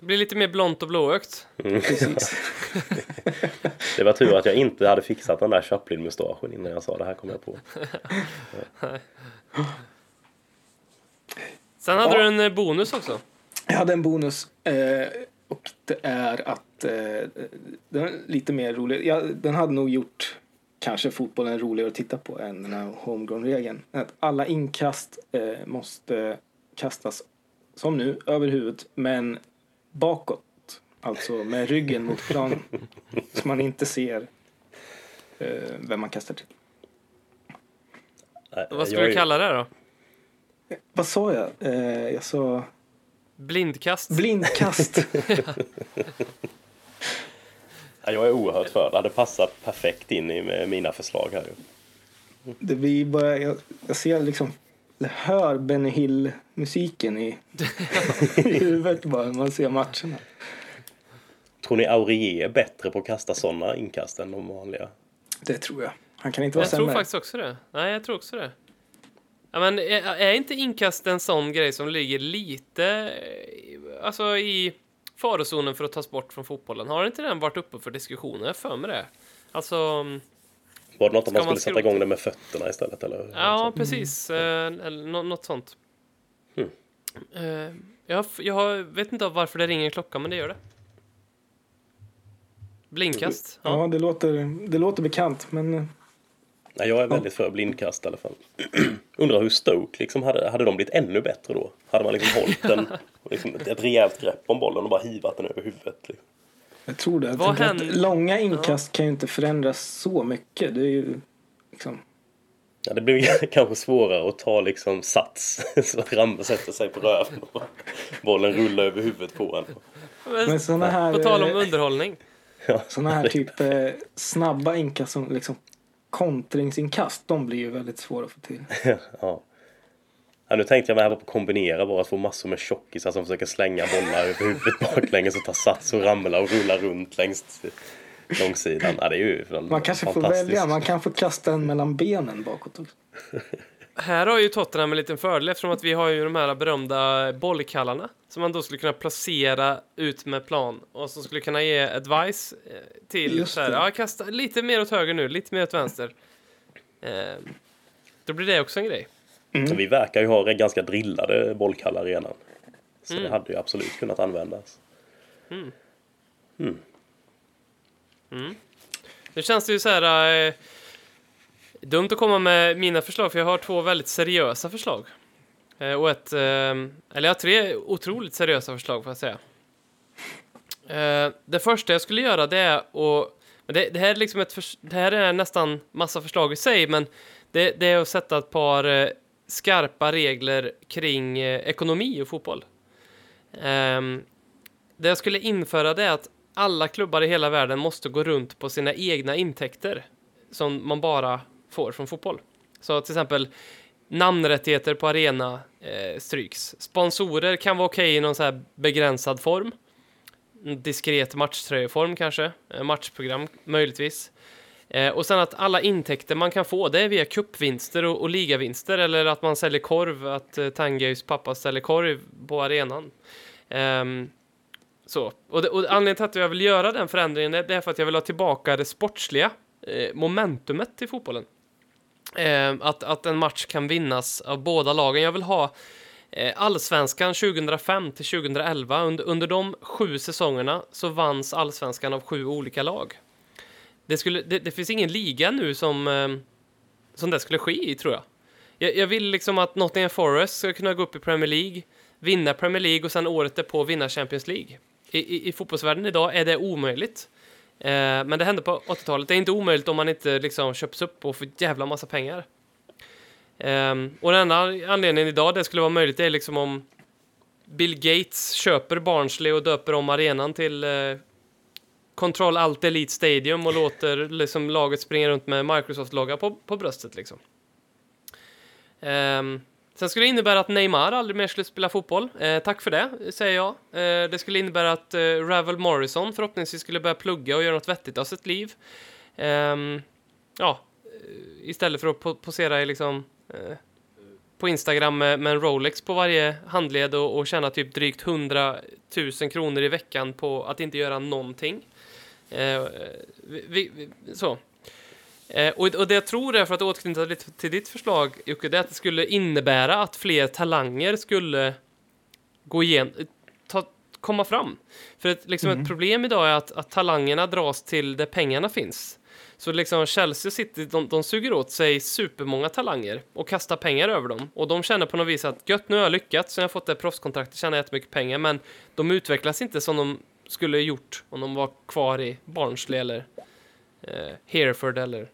Det blir lite mer blont och blåögt. precis. Det var tur att jag inte hade fixat den där Chaplin-mustaschen innan jag sa det här kom jag på. Sen hade Ja. du en eh, bonus också. Jag hade en bonus eh, och det är att eh, den är lite mer rolig. Ja, den hade nog gjort kanske fotbollen roligare att titta på än den här homegrown-regeln. Att alla inkast eh, måste kastas som nu över huvudet men bakåt. Alltså med ryggen mot planen. så man inte ser eh, vem man kastar till. Nej, Vad ska jag, du kalla det då? Vad sa jag? Eh, jag sa Blindkast? blindkast. ja, jag är oerhört för det. hade passat perfekt in i mina förslag här. Det blir bara, jag, jag ser liksom, hör Benny Hill-musiken i, i huvudet bara när man ser matcherna. Tror ni Aurier är bättre på att kasta sådana inkast än de vanliga? Det tror jag. Han kan inte vara Jag tror sämre. faktiskt också det. Nej, jag tror också det. Ja, men är, är inte inkast en sån grej som ligger lite eh, alltså i farozonen för att tas bort från fotbollen? Har inte den varit uppe för diskussioner? Jag för mig det. Alltså, mm, Var det något om man man skulle sätta igång det med fötterna istället? Eller? ja, precis. Eh, eller nå- något sånt. Mm. Eh, jag, jag vet inte varför det ringer en klocka, men det gör det. Blindkast. Ja, Ja. det låter, det låter bekant, men eh, Nej, jag är väldigt för blindkast i alla fall. Undrar hur Stoke liksom hade, hade de blivit ännu bättre då? Hade man liksom hållit den, liksom ett, ett rejält grepp om bollen och bara hivat den över huvudet? Liksom. Jag tror det. Jag Vad händer- långa inkast kan ju inte förändras så mycket. Det är ju liksom, Ja, det blir kanske svårare att ta liksom sats så att Rambe sätter sig på röven och bollen rullar över huvudet på en. men sådana här, På tal om eh, underhållning. såna här typ eh, snabba inkast som liksom kontringsinkast, de blir ju väldigt svåra att få till. Ja. Ja, nu tänkte jag mig här på att kombinera bara att få massor med tjockisar som försöker slänga bollar över huvudet baklänges och ta sats och ramla och rulla runt längs långsidan. Ja, det är ju Man kanske får välja, man kan få kasta den mellan benen bakåt också. Här har ju Tottenham en liten fördel eftersom att vi har ju de här berömda bollkallarna som man då skulle kunna placera ut med plan och som skulle kunna ge advice eh, till så här, ja, kasta lite mer åt höger nu, lite mer åt vänster. Eh, då blir det också en grej. Men Vi verkar ju ha ganska drillade bollkallar redan. Så Mm. det hade ju absolut kunnat användas. Nu känns det ju så här eh, dumt att komma med mina förslag för jag har två väldigt seriösa förslag. Eh, och ett, eh, eller jag har tre otroligt seriösa förslag får jag säga. Eh, det första jag skulle göra det är att, det, det här är liksom ett, det här är nästan massa förslag i sig, men det, det är att sätta ett par eh, skarpa regler kring eh, ekonomi och fotboll. Ehm, det jag skulle införa det är att alla klubbar i hela världen måste gå runt på sina egna intäkter som man bara får från fotboll. Så till exempel namnrättigheter på arena eh, stryks. Sponsorer kan vara okej i någon så här begränsad form. En diskret matchtröjeform kanske. Eh, matchprogram möjligtvis. Eh, och sen att alla intäkter man kan få, det är via cupvinster och, och ligavinster eller att man säljer korv, att eh, Tanguys pappa säljer korv på arenan. Eh, så. Och, det, och anledningen till att jag vill göra den förändringen är det är för att jag vill ha tillbaka det sportsliga eh, momentumet i fotbollen. Eh, att, att en match kan vinnas av båda lagen. Jag vill ha eh, allsvenskan 2005 till 2011. Under, under de sju säsongerna så vanns allsvenskan av sju olika lag. Det, skulle, det, det finns ingen liga nu som, ehm, som det skulle ske i, tror jag. jag. Jag vill liksom att Nottingham Forest ska kunna gå upp i Premier League, vinna Premier League och sen året därpå vinna Champions League. I, i, i fotbollsvärlden idag är det omöjligt. Eh, men det hände på 80-talet. Det är inte omöjligt om man inte liksom köps upp och får jävla massa pengar. Eh, och den enda anledningen idag det skulle vara möjligt är liksom om Bill Gates köper Barnsley och döper om arenan till eh, Control Alt Elite Stadium och låter liksom laget springa runt med Microsoft-logga på, på bröstet liksom. Um, sen skulle det innebära att Neymar aldrig mer skulle spela fotboll. Uh, tack för det, säger jag. Uh, det skulle innebära att uh, Ravel Morrison förhoppningsvis skulle börja plugga och göra något vettigt av sitt liv. Um, ja, istället för att po- posera i liksom på Instagram med, med en Rolex på varje handled och, och tjäna typ drygt 100 000 kronor i veckan på att inte göra någonting. Eh, vi, vi, så. Eh, och, och det jag tror är, för att återknyta lite till ditt förslag, Jocke, det är att det skulle innebära att fler talanger skulle gå igen, ta, komma fram. För ett, liksom ett problem idag är att, att talangerna dras till där pengarna finns. Så liksom Chelsea City, de, de suger åt sig supermånga talanger och kastar pengar över dem. Och de känner på något vis att gött, nu har jag lyckats, så jag har fått det proffskontraktet, tjänar jättemycket pengar, men de utvecklas inte som de skulle gjort om de var kvar i Barnsley eller eh, Hereford eller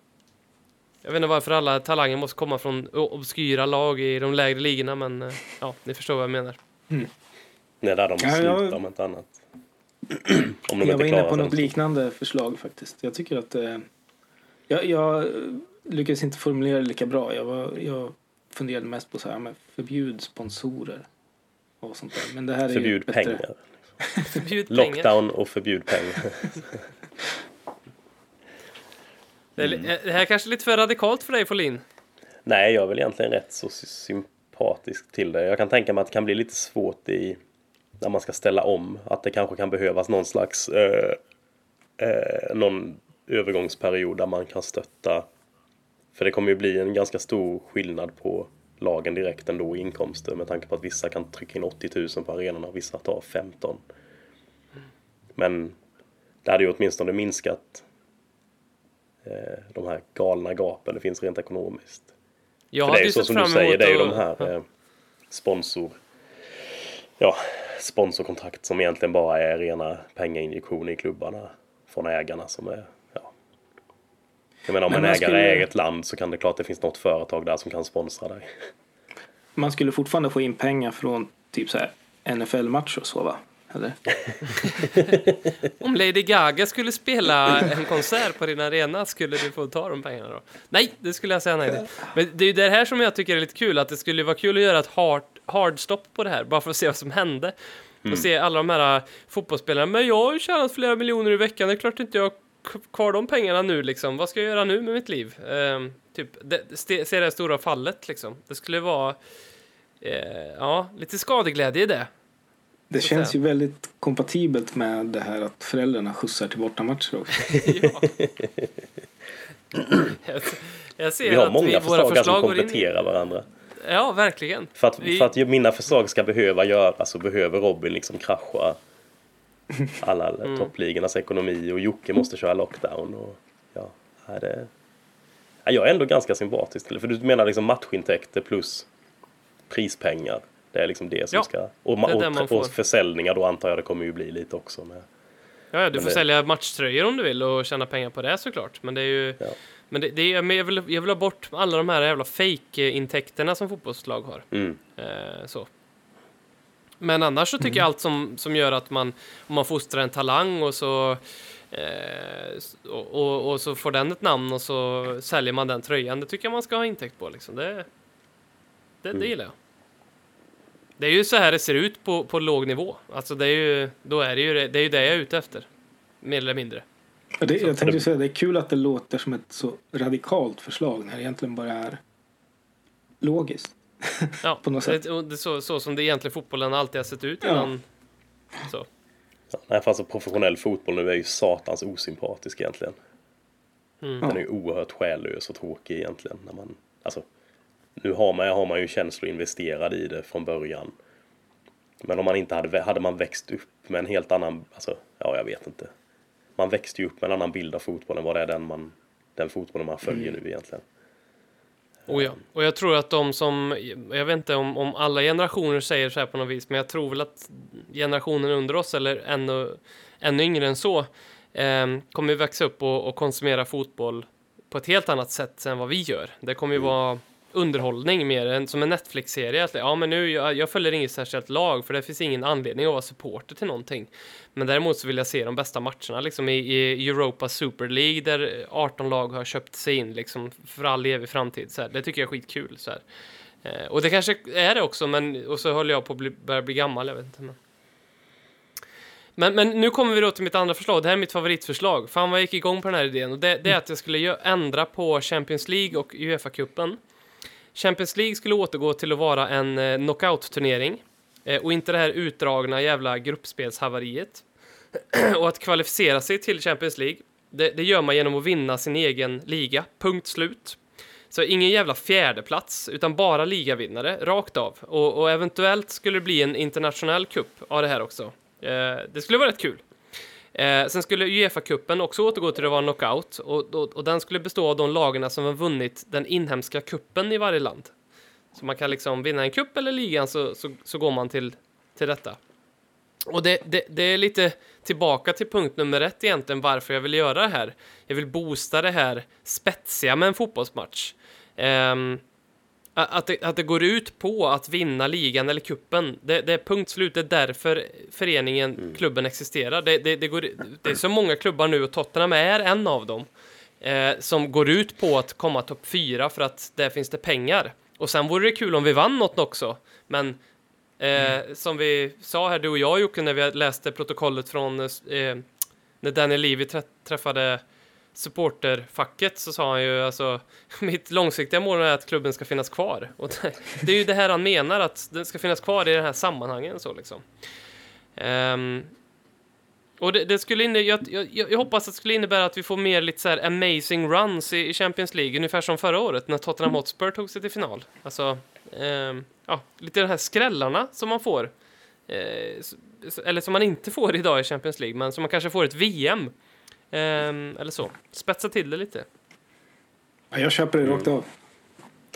jag vet inte varför alla talanger måste komma från obskyra lag i de lägre ligorna, men eh, ja, ni förstår vad jag menar. Det är där de jag- slutar om inte annat. om de Jag inte var inne på något liknande förslag faktiskt. Jag tycker att eh, jag, jag lyckades inte formulera det lika bra. Jag, var, jag funderade mest på så här, men förbjud sponsorer och sånt där. Men det här är ju Förbjud bättre. Förbjud. Lockdown och förbjud pengar. Är, eh, det här är kanske lite för radikalt för dig, Folin. Nej, jag är väl egentligen rätt så sy- sympatisk till det. Jag kan tänka mig att det kan bli lite svårt i när man ska ställa om. Att det kanske kan behövas någon slags eh, eh, någon övergångsperiod där man kan stötta. För det kommer ju bli en ganska stor skillnad på lagen direkt ändå i inkomster med tanke på att vissa kan trycka in 80 000 på arenorna och vissa tar 15. Men det hade ju åtminstone minskat eh, de här galna gapen det finns rent ekonomiskt. Jag För det är ju så som du säger, det är ju de här eh, sponsor... Ja, sponsorkontrakt som egentligen bara är rena pengainjektioner i klubbarna från ägarna som är... Ja. Jag menar om Men en man ägare skulle- äger ett land så kan det klart det finns något företag där som kan sponsra dig. Man skulle fortfarande få in pengar från typ så här NFL-matcher och så va? Eller? Om Lady Gaga skulle spela en konsert på din arena, skulle du få ta de pengarna då? Nej, det skulle jag säga nej till. Men det är ju det här som jag tycker är lite kul, att det skulle vara kul att göra ett hard, hard stop på det här, bara för att se vad som hände. Och se alla de här äh, fotbollsspelarna, men jag har ju tjänat flera miljoner i veckan, det är klart inte jag kvar de pengarna nu liksom? Vad ska jag göra nu med mitt liv? Ehm, typ, det, se, det stora fallet liksom. Det skulle vara, eh, ja, lite skadeglädje i det. Det känns ju väldigt kompatibelt med det här att föräldrarna skjutsar till bortamatcher också. ja. jag, jag ser Vi har att många vi, våra förslag, förslag som går in kompletterar varandra. Ja, verkligen. För att, Vi- för att mina förslag ska behöva göras så behöver Robin liksom krascha alla Mm. toppligornas ekonomi och Jocke måste köra lockdown. Och, ja, nej, det, ja, jag är ändå ganska sympatisk till det. För du menar liksom matchintäkter plus prispengar. Det är liksom det som Ja, ska... Och, är och, och försäljningar då antar jag det kommer ju bli lite också. Med, Ja, ja, du får det- sälja matchtröjor om du vill och tjäna pengar på det såklart. Men det är ju... Ja. Men, det, det är, men jag, vill, jag vill ha bort alla de här jävla fake-intäkterna som fotbollslag har. mm, Eh, så. Men annars så tycker jag allt som, som gör att man, om man fostrar en talang och så, eh, och, och, och så får den ett namn och så säljer man den tröjan. Det tycker jag man ska ha intäkt på. Liksom. Det, det, det gillar jag. Det är ju så här det ser ut på, på låg nivå. Alltså det är ju, då är det ju det, det är ju det jag är ute efter. Mer eller mindre. Ja, Det, jag tänkte säga, det är kul att det låter som ett så radikalt förslag när det egentligen bara är logiskt. Ja, På något sätt. det så, så som det egentligen fotbollen alltid har sett ut Ja. innan. Så. ja, nej, för alltså professionell fotboll nu är ju satans osympatisk egentligen. Mm. Den är ju oerhört själlös och tråkig egentligen. När man, alltså, nu har man, har man ju känslor investerade i det från början. Men om man inte hade, hade man växt upp med en helt annan, alltså, ja jag vet inte. Man växte ju upp med en annan bild av fotbollen vad det är den man, den fotbollen man följer nu egentligen. Oh ja. Och jag tror att de som, jag vet inte om, om alla generationer säger så här på något vis, men jag tror väl att generationen under oss, eller ännu, ännu yngre än så, eh, kommer ju växa upp och, och konsumera fotboll på ett helt annat sätt än vad vi gör. Det kommer ju vara underhållning mer än som en Netflix-serie. Att, ja, men nu, jag, jag följer inget särskilt lag, för det finns ingen anledning att vara supporter till någonting. Men däremot så vill jag se de bästa matcherna liksom i, i Europa Super League där 18 lag har köpt sig in liksom för all evig framtid. Så här. Det tycker jag är skitkul. Så här. Eh, och det kanske är det också, men och så håller jag på att bli, börja bli gammal. Jag vet inte. Men... Men, men nu kommer vi då till mitt andra förslag. Det här är mitt favoritförslag. Fan vad jag gick igång på den här idén. Och det, det är att jag skulle ändra på Champions League och Uefa-cupen. Champions League skulle återgå till att vara en eh, knockout-turnering. Eh, och inte det här utdragna jävla gruppspelshaveriet. och att kvalificera sig till Champions League, det, det gör man genom att vinna sin egen liga. Punkt slut. Så ingen jävla fjärdeplats, utan bara ligavinnare, rakt av. Och, och eventuellt skulle det bli en internationell cup av det här också. Eh, det skulle vara rätt kul. Eh, sen skulle Uefa-cupen också återgå till att vara knockout och, och, och den skulle bestå av de lagarna som har vunnit den inhemska kuppen i varje land. Så man kan liksom vinna en kupp eller ligan så, så, så går man till, till detta. Och det, det, det är lite tillbaka till punkt nummer ett egentligen varför jag vill göra det här. Jag vill boosta det här spetsiga med en fotbollsmatch. Ehm, att, det, att det går ut på att vinna ligan eller kuppen. Det, det är punkt slut. Det är därför föreningen, klubben existerar. Det, det, det, går, det är så många klubbar nu och Tottenham är en av dem. Eh, som går ut på att komma topp fyra för att där finns det pengar. Och sen vore det kul om vi vann något också. Men eh, som vi sa här, du och jag Jocke, när vi läste protokollet från eh, när Daniel Levy trä- träffade supporterfacket så sa han ju alltså mitt långsiktiga mål är att klubben ska finnas kvar. Och det, är ju det här han menar att den ska finnas kvar i den här sammanhangen så liksom. Ehm, och det, det skulle inne, jag, jag, jag hoppas att det skulle innebära att vi får mer lite så här amazing runs i, i Champions League, ungefär som förra året när Tottenham Hotspur tog sig till final. Alltså, ehm, ja, lite de här skrällarna som man får. Eh, eller som man inte får idag i Champions League, men som man kanske får ett VM. Ehm, eller så. Spetsa till det lite. Ja, jag köper det rakt av.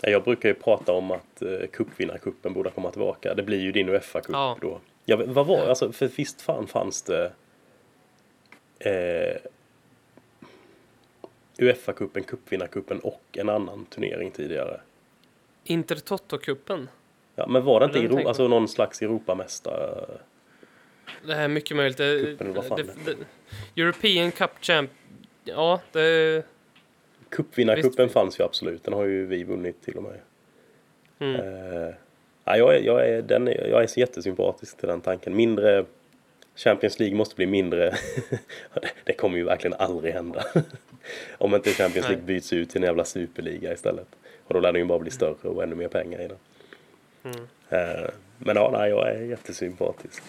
Ja, Jag brukar ju prata om att eh, cupvinnarcupen borde komma tillbaka. Det blir ju din Uefa-cup Ja. då. Ja, vad var alltså, för visst fan fanns det eh, Uefa-cupen, cupvinnarcupen och en annan turnering tidigare. Intertoto-cupen. Ja, men var det inte Euro, alltså någon slags Europamästare? Det här är mycket möjligt. Det, det, det, European Cup Champ... Ja, det... Cupvinnarcupen fanns ju absolut. Den har ju vi vunnit till och med. Mm. Eh, ja, jag, är, jag, är, den är, jag är så jättesympatisk till den tanken. Mindre Champions League måste bli mindre. det kommer ju verkligen aldrig hända. Om inte Champions League byts ut till en jävla superliga istället. Och då lär den ju bara bli större och ännu mer pengar i den. Eh, Men ja, nej, jag är jättesympatisk.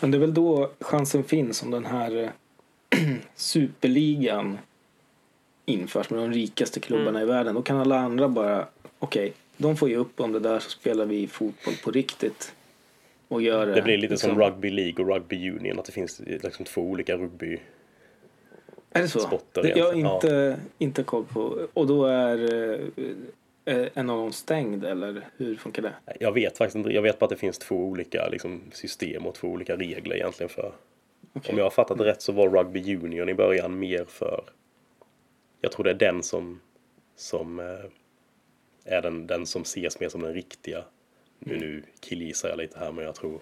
Men det är väl då chansen finns om den här eh, superligan införs med de rikaste klubbarna i världen. Då kan alla andra bara, okej, de får ge upp om det där så spelar vi fotboll på riktigt. Och gör Det blir lite liksom- som Rugby League och Rugby Union. Att det finns liksom två olika rugby. Är det så? sporter Det, jag har inte, inte koll på. Och då är eh, en av dem stängd eller hur funkar det? Jag vet faktiskt inte. Jag vet bara att det finns två olika liksom, system och två olika regler egentligen för. Okej. Om jag har fattat rätt så var Rugby Union i början mer för. Jag tror det är den som som eh, är den, den som ses mer som den riktiga. Nu, nu killgissar jag lite här men jag tror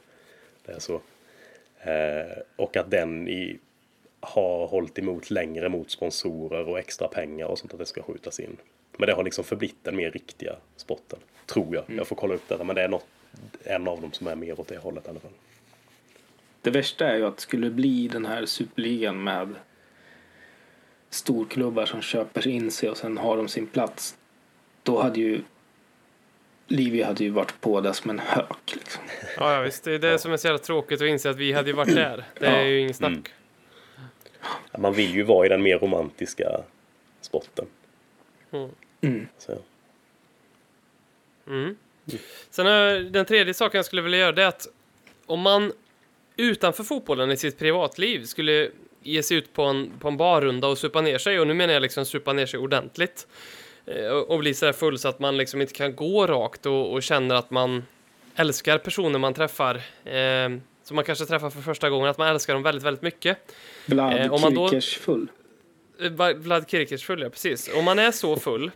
det är så. Eh, och att den i, har hållit emot längre mot sponsorer och extra pengar och sånt att det ska skjutas in. Men det har liksom förblivit den mer riktiga sporten. Tror jag. Jag får kolla upp det men det är något, en av dem som är mer åt det hållet i alla fall. Det värsta är ju att skulle det bli den här superligan med storklubbar som köper in sig och sen har de sin plats. Då hade ju Livia hade ju varit på det som en hök. Liksom. Ja, ja, visst. Det är det som är så jävla tråkigt att inse att vi hade ju varit där. Det är Ja. ju inget snack. Mm. Man vill ju vara i den mer romantiska sporten. Mm. Så, Mm. Sen är den tredje saken jag skulle vilja göra det är att om man utanför fotbollen i sitt privatliv skulle ge sig ut på en, på en barrunda och supa ner sig, och nu menar jag liksom supa ner sig ordentligt, eh, och, och bli så där full så att man liksom inte kan gå rakt och, och känner att man älskar personer man träffar, eh, som man kanske träffar för första gången, att man älskar dem väldigt, väldigt mycket. Vlad Eh, Kirkers full. Eh, Vlad Kirkers full, ja precis. Om man är så full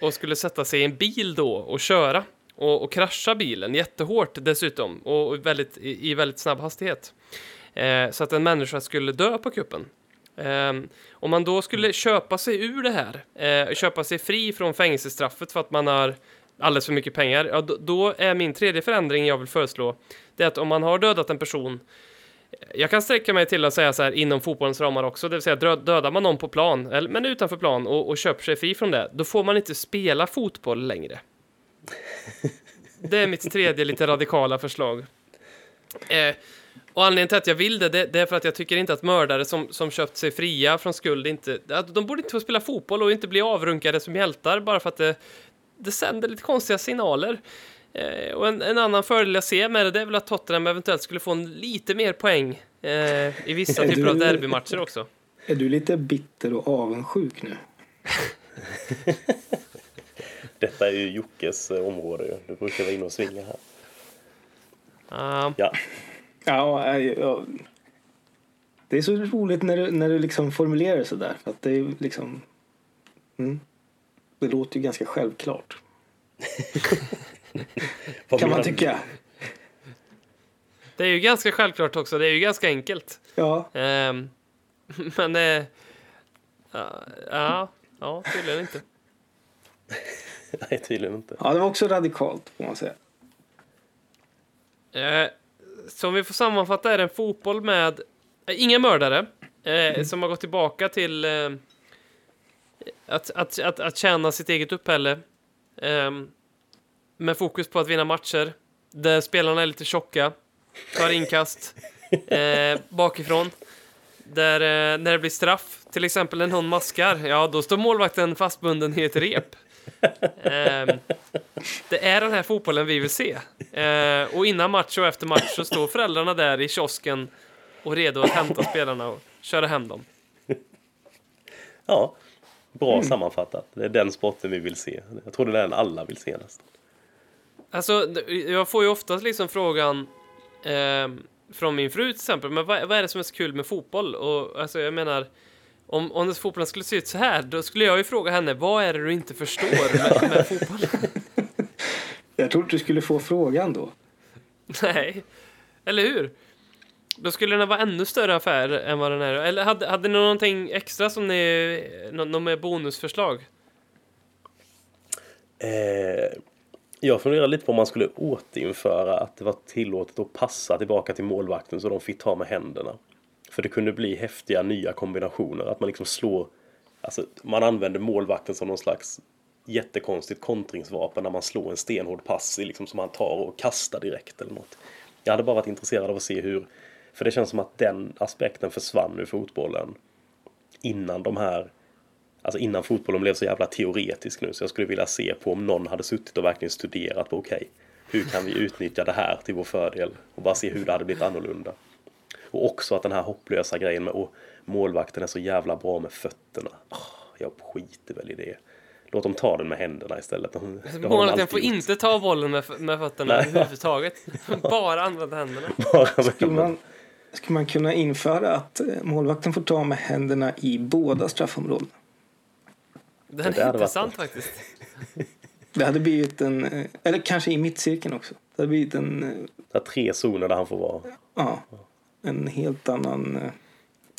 och skulle sätta sig i en bil då och köra och, och krascha bilen jättehårt dessutom och väldigt, i, i väldigt snabb hastighet eh, så att en människa skulle dö på kuppen. Eh, om man då skulle köpa sig ur det här, eh, köpa sig fri från fängelsestraffet för att man har alldeles för mycket pengar, ja, då, då är min tredje förändring jag vill föreslå det är att om man har dödat en person eh, jag kan sträcka mig till att säga så här inom fotbollens ramar också, det vill säga dödar man någon på plan, eller, men utanför plan och, och köper sig fri från det, då får man inte spela fotboll längre. Det är mitt tredje lite radikala förslag. Eh, och anledningen till att jag vill det, det, det är för att jag tycker inte att mördare som, som köpt sig fria från skuld inte, att de borde inte få spela fotboll och inte bli avrunkade som hjältar bara för att det, det sänder lite konstiga signaler. Eh, och en, en annan fördel jag ser med det, det är väl att Tottenham eventuellt skulle få en lite mer poäng eh, i vissa typer av du- derbymatcher också. Är du lite bitter och avundsjuk nu? detta är ju Jockes eh, område. Du brukar vara inne och svinga här. Ah, Ja, Ja, äh, ja. Det är så roligt när du, när du liksom formulerar det sådär. För att det är liksom... Mm. Det låter ju ganska självklart. Kan man tycka. det är ju ganska självklart också, det är ju ganska enkelt. Ja. Ehm, men... Eh, ja, ja, ja, tydligen inte. Nej, tydligen inte. ja, det var också radikalt får man säga. Eh, så om vi får sammanfatta är det en fotboll med eh, inga mördare eh, som har gått tillbaka till eh, att, att, att, att tjäna sitt eget uppehälle eh, med fokus på att vinna matcher där spelarna är lite tjocka, tar inkast eh, bakifrån. Där eh, när det blir straff, till exempel när någon maskar, ja då står målvakten fastbunden i ett rep. Ehm, det är den här fotbollen vi vill se. Eh, och innan match och efter match så står föräldrarna där i kiosken och redo att hämta spelarna och köra hem dem. Ja, bra Mm. sammanfattat. Det är den sporten vi vill se. Jag tror det är den alla vill se nästan. Alltså, jag får ju oftast liksom frågan ehm, från min fru till exempel, men vad, vad är det som är så kul med fotboll? Och alltså, jag menar, om, om fotbollen skulle se ut så här, då skulle jag ju fråga henne, vad är det du inte förstår med, med fotboll? Jag trodde du skulle få frågan då. Nej, eller hur? Då skulle den vara ännu större affär än vad den är. Eller hade, hade ni någonting extra som ni, nå- något med bonusförslag? Eh, Jag funderar lite på om man skulle återinföra att det var tillåtet att passa tillbaka till målvakten så de fick ta med händerna. För det kunde bli häftiga nya kombinationer. Att man liksom slår... Alltså, man använder målvakten som någon slags jättekonstigt kontringsvapen när man slår en stenhård pass i liksom som han tar och kastar direkt eller något. Jag hade bara varit intresserad av att se hur... För det känns som att den aspekten försvann ur fotbollen innan de här Alltså innan fotbollen blev så jävla teoretisk nu så jag skulle vilja se på om någon hade suttit och verkligen studerat på okej, okay, hur kan vi utnyttja det här till vår fördel och bara se hur det hade blivit annorlunda. Och också att den här hopplösa grejen med att målvakten är så jävla bra med fötterna. Oh, jag skiter väl i det. Låt dem ta den med händerna istället. De, Målvakten får gjort. inte ta bollen med, med fötterna Nej. överhuvudtaget. Bara använda händerna. Bara skulle, man, skulle man kunna införa att eh, målvakten får ta med händerna i båda straffområdena? Den är intressant faktiskt. Det hade blivit en, eh, eller kanske i mittcirkeln också. Det hade blivit en... Eh, det är tre zoner där han får vara. Ja, en helt annan... Eh,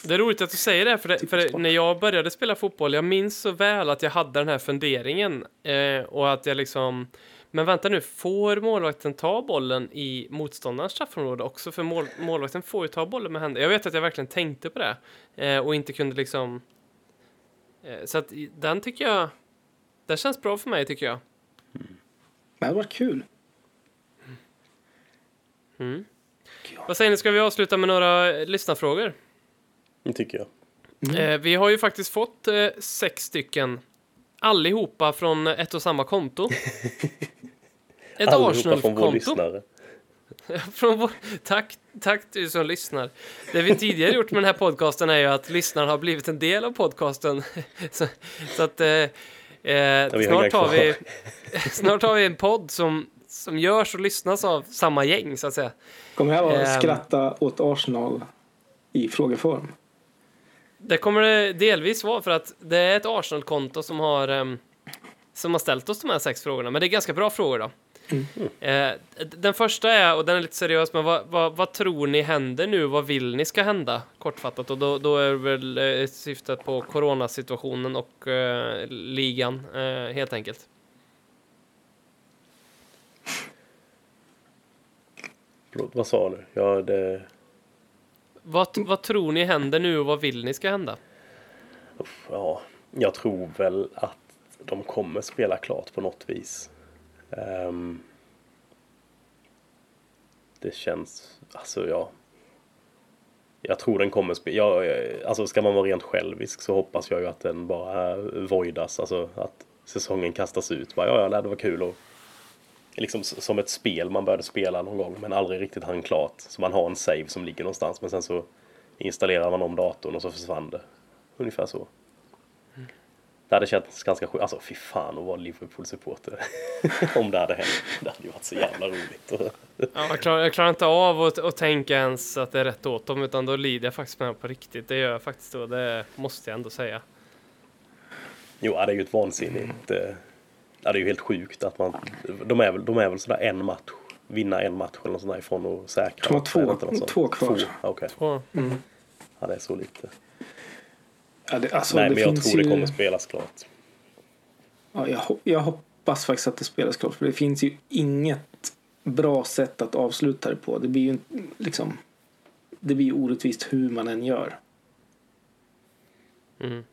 det är roligt att du säger det, för, det, för när jag började spela fotboll, jag minns så väl att jag hade den här funderingen eh, och att jag liksom men vänta nu, får målvakten ta bollen i motståndarens straffområde också? För mål, målvakten får ju ta bollen med händerna. Jag vet att jag verkligen tänkte på det eh, och inte kunde liksom Eh, så att den tycker jag, den känns bra för mig tycker jag. Det hade varit kul. Mm. Vad säger ni, ska vi avsluta med några lyssnarfrågor? Det tycker jag. Mm. Eh, vi har ju faktiskt fått eh, sex stycken, allihopa från ett och samma konto. Ett Arsenal-konto. Från vår, tack, tack du som lyssnar. Det vi tidigare gjort med den här podcasten är ju att lyssnarna har blivit en del av podcasten. Så, så att eh, eh, snart, har vi, snart har vi en podd som, som görs och lyssnas av samma gäng så att säga. Kommer jag att um, skratta åt Arsenal i frågeform? Det kommer det delvis vara för att det är ett Arsenal-konto som har um, som har ställt oss de här sex frågorna. Men det är ganska bra frågor då. Mm. Eh, den första är, och den är lite seriös, men vad, vad, vad, tror ni händer nu? Vad vill ni ska hända? Kortfattat. Och då, då är väl eh, syftet på coronasituationen och eh, ligan, eh, helt enkelt. Förlåt, vad sa du? Ja, det... Vad, vad tror ni händer nu och vad vill ni ska hända? Ja, jag tror väl att de kommer spela klart på något vis. Um, det känns, alltså ja. Jag tror den kommer spela, ja, alltså ska man vara rent självisk så hoppas jag ju att den bara voidas, alltså att säsongen kastas ut. Bara, ja, ja, det var kul och liksom som ett spel man började spela någon gång men aldrig riktigt hann klart. Så man har en save som ligger någonstans men sen så installerar man om datorn och så försvann det. Ungefär så. Det hade känts ganska sjukt. Alltså fy fan att vara Liverpool-supporter. Om det hade hänt. Det hade ju varit så jävla roligt. ja, jag, klarar, jag klarar inte av att, att tänka ens att det är rätt åt dem. Utan då lider jag faktiskt med dem på riktigt. Det gör jag faktiskt då. Det måste jag ändå säga. Jo, det är ju ett vansinnigt... Mm. Det är ju helt sjukt att man... De är väl, de är väl sådär en match. Vinna en match eller något sånt där ifrån och säkra. De har två, två kvar. Två, okay. två. Mm. Ja, det är så lite. Ja, det, alltså, Nej, men jag tror ju... det kommer spelas klart. Ja, jag, jag hoppas faktiskt att det spelas klart. För det finns ju inget bra sätt att avsluta det på. Det blir ju liksom... Det blir orättvist hur man än gör. Mm.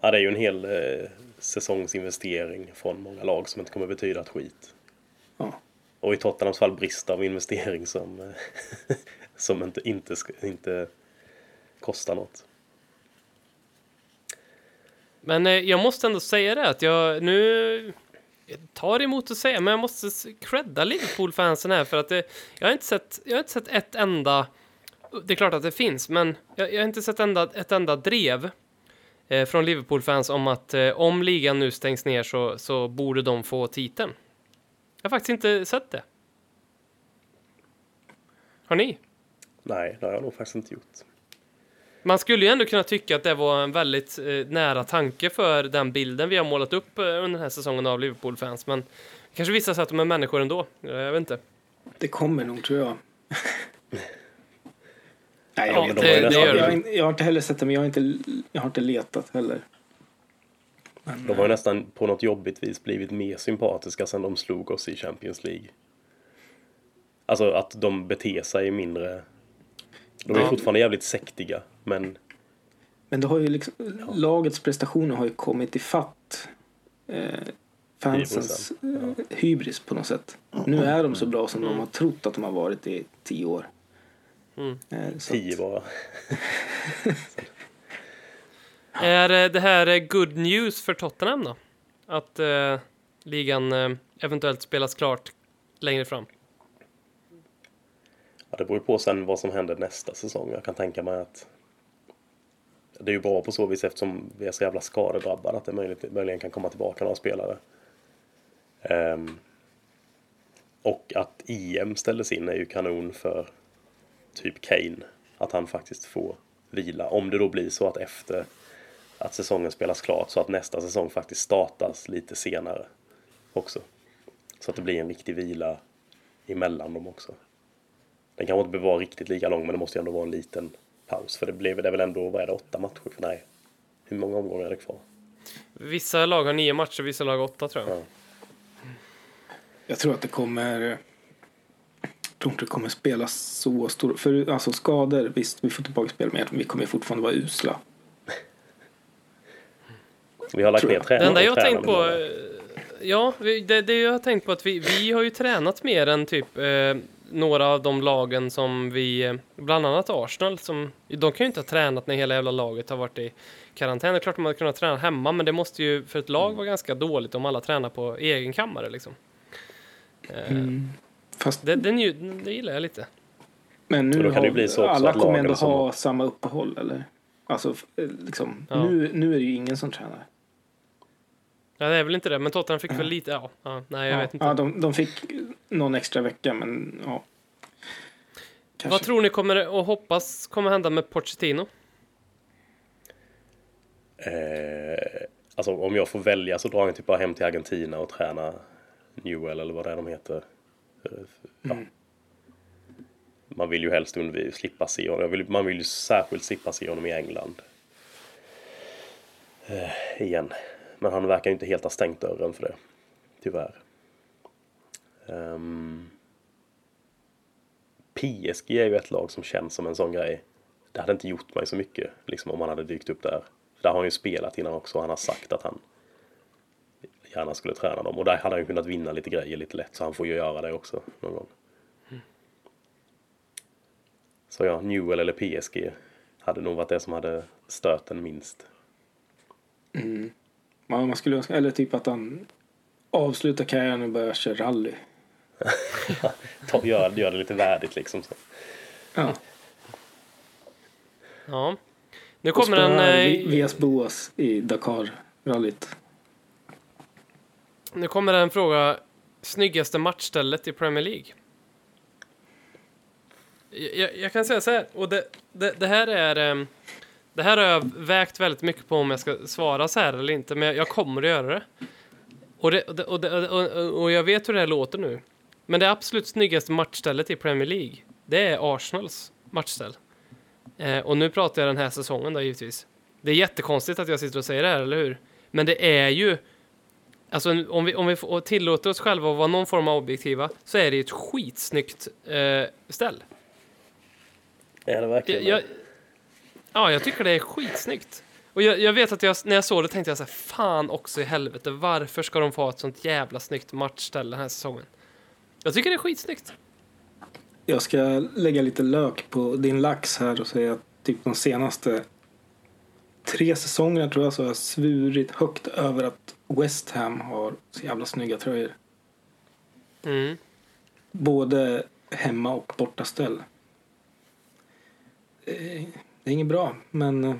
Ja, det är ju en hel eh, säsongsinvestering från många lag som inte kommer betyda ett skit. Ja. Och i Tottenhams fall brist av investering som, eh, som inte, inte, inte kostar något. Men eh, jag måste ändå säga det att jag nu jag tar emot att säga, men jag måste credda Liverpool-fansen här för att det, jag har inte sett, jag har inte sett ett enda, det är klart att det finns, men jag, jag har inte sett enda, ett enda drev eh, från Liverpool-fans om att eh, om ligan nu stängs ner så, så borde de få titeln. Jag har faktiskt inte sett det. Har ni? Nej, det har jag nog faktiskt inte gjort. Man skulle ju ändå kunna tycka att det var en väldigt eh, nära tanke för den bilden vi har målat upp eh, under den här säsongen av Liverpool-fans. Men det kanske visar sig att de är människor ändå. Jag vet inte. Det kommer nog, tror jag. Nej, jag, ja, det, det, det jag, jag, jag, har inte heller sett det, men jag har inte, jag har inte letat heller. Men, De har ju nästan på något jobbigt vis blivit mer sympatiska sen de slog oss i Champions League. Alltså att de beter sig mindre... De är Ja. fortfarande jävligt sektiga, men men det har ju liksom, lagets prestationer har ju kommit i fatt eh, fansens Hybrisen. eh, hybris på något sätt. Nu är de så bra som de har trott att de har varit i tio år. Mm. Eh, tio bara. Är eh, det här eh, good news för Tottenham då? Att eh, ligan eh, eventuellt spelas klart längre fram? Ja, det beror ju på sen vad som händer nästa säsong. Jag kan tänka mig att det är ju bra på så vis eftersom vi är så jävla skadedrabbade att det möjligt, möjligen kan komma tillbaka några spelare. Ehm, och att EM ställdes in är ju kanon för typ Kane. Att han faktiskt får vila. Om det då blir så att efter att säsongen spelas klart så att nästa säsong faktiskt startas lite senare också. Så att det blir en riktig vila emellan dem också. Den kanske inte behöver vara riktigt lika lång men det måste ju ändå vara en liten paus. För det blev det väl ändå, vad är det, åtta matcher? Nej. Hur många omgångar är det kvar? Vissa lag har nio matcher, vissa lag har åtta tror jag. Ja. Jag tror att det kommer... Tror inte det kommer spelas så stor... För alltså skador, visst vi får tillbaka spel men vi kommer fortfarande vara usla. Vi har lagt ner jag. Det tränare. enda jag har tränare tänkt på... Ja, det, det jag har tänkt på att vi, vi har ju tränat mer än typ eh, några av de lagen som vi... eh, Bland annat Arsenal som... De kan ju inte ha tränat när hela jävla laget har varit i karantän. Det är klart de hade kunnat träna hemma, men det måste ju för ett lag vara ganska dåligt om alla tränar på egen kammare liksom. Eh, Fast, det, det, nju- det gillar jag lite. men nu har, bli så också alla kommer ändå som- ha samma uppehåll eller? Alltså eh, liksom, Ja. nu, nu är det ju ingen som tränar. Ja, det är väl inte det, men Tottenham fick väl lite... Ja, ja nej, jag ja, vet inte. Ja, de, de fick någon extra vecka men ja. Kanske. Vad tror ni kommer och hoppas kommer hända med Pochettino? Eh, alltså om jag får välja så drar jag typ bara hem till Argentina och träna Newell eller vad det är de heter. Ja. Mm. Man vill ju helst slippa se honom. Jag vill, man vill ju särskilt slippa se honom i England. Eh, igen. Men han verkar ju inte helt ha stängt dörren för det. Tyvärr. Ehm, um, PSG är ju ett lag som känns som en sån grej. Det hade inte gjort mig så mycket liksom, om han hade dykt upp där. Där har han ju spelat innan också och han har sagt att han gärna skulle träna dem. Och där hade han ju kunnat vinna lite grejer lite lätt så han får ju göra det också någon gång. Så ja, Newell eller PSG hade nog varit det som hade stört en minst. Ja, man skulle önska, eller typ att han avslutar karriären och börjar köra rally. Ta, gör, gör det lite värdigt liksom. Så. Ja. Ja. Nu kommer en... Eh, Vi- Vias Boas i Dakar-rallyt. Nu kommer en fråga. Snyggaste matchstället i Premier League? Jag, jag, kan säga så här, och det, det, det här är... Um, Det här har jag vägt väldigt mycket på om jag ska svara så här eller inte, men jag, kommer att göra det. Och, det, och, det, och, det, och, och jag vet hur det här låter nu. Men det absolut snyggaste matchstället i Premier League, det är Arsenals matchställ. Eh, och nu pratar jag den här säsongen då givetvis. Det är jättekonstigt att jag sitter och säger det här, eller hur? Men det är ju Alltså om vi, om vi får- tillåter oss själva att vara någon form av objektiva så är det ett skitsnyggt eh, ställ. Är det verkligen Jag, jag, ja, jag tycker det är skitsnyggt. Och jag, jag vet att jag, när jag såg det tänkte jag så här, fan också i helvete, varför ska de få ha ett sånt jävla snyggt matchställ den här säsongen? Jag tycker det är skitsnyggt. Jag ska lägga lite lök på din lax här och säga att typ de senaste tre säsongerna tror jag så har jag svurit högt över att West Ham har så jävla snygga tröjor. Mm. Både hemma och bortaställ. Det är inget bra, men... eh,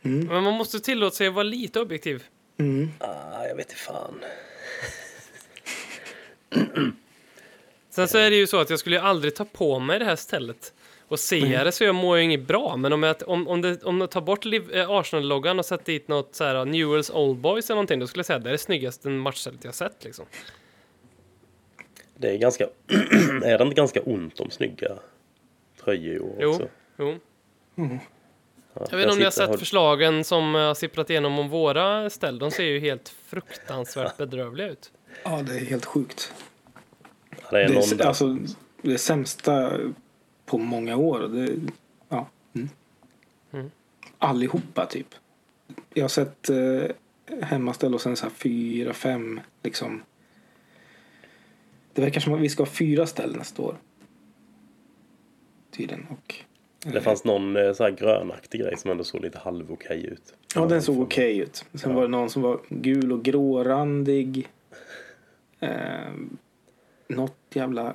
Men man måste tillåta sig att vara lite objektiv. Mm. Ah, jag vet inte fan. Sen så är det ju så att jag skulle aldrig ta på mig det här stället och se det så jag mår ju inget bra. Men om jag, om, om, det, om jag tar bort eh, Arsenal-loggan och sätter dit något så här Newells Old Boys eller någonting, då skulle jag säga att det är det snyggaste matchstället jag sett liksom. Det är ganska... är det inte ganska ont om snygga tröjor år Jo, också? jo. Jag vet inte om ni har sett och- förslagen som har sipprat igenom om våra ställ. De ser ju helt fruktansvärt bedrövliga ut. Ja, det är helt sjukt. Ja, Det är Det är, alltså, det sämsta på många år. och Det, ja. Mm. Mm. Allihopa typ. Jag har sett eh, hemmaställ och sen så här fyra, fem liksom. Det verkar som att vi ska ha fyra ställ nästa år. Tydligen. Och, Det fanns någon eh, så här grönaktig grej som ändå såg lite halv okej ut. Ja, den såg okej ut. Sen Ja. var det någon som var gul och grårandig. Eh, något jävla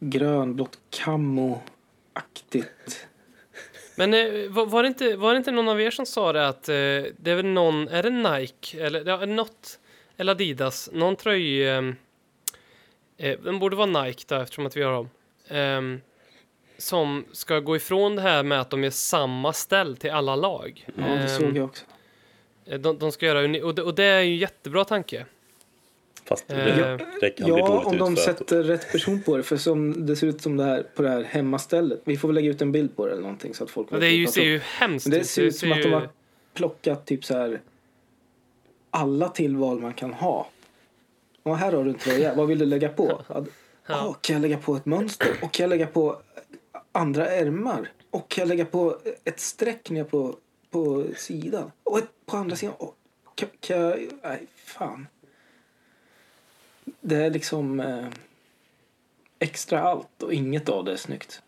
grönblått kammo-aktigt. Men eh, var, det inte, var det inte någon av er som sa det att eh, det är väl någon, är det Nike eller ja, något, eller Adidas, någon tröj, eh, eh, den borde vara Nike då eftersom att vi har dem, ehm, som ska gå ifrån det här med att de gör samma ställ till alla lag. Ja, det Ehm, såg jag också. De, de ska göra, och det, och det är ju en jättebra tanke. Fast det, Eh, det kan bli Ja, dåligt om de sätter rätt person på det. För som det ser ut som det här på det här hemmastället. Vi får väl lägga ut en bild på det eller någonting så att folk Och det är ju, ser ju hemskt Men det ser ut som att de har plockat typ så här alla tillval man kan ha. Och här har du en tröja. Vad vill du lägga på? Ja. Ah, kan jag lägga på ett mönster? Och kan jag lägga på andra ärmar? Och kan jag lägga på ett streck ner på, på sidan? Och ett på andra sidan? Och kan, kan jag... Nej, fan. Det är liksom eh, extra allt och inget av det är snyggt.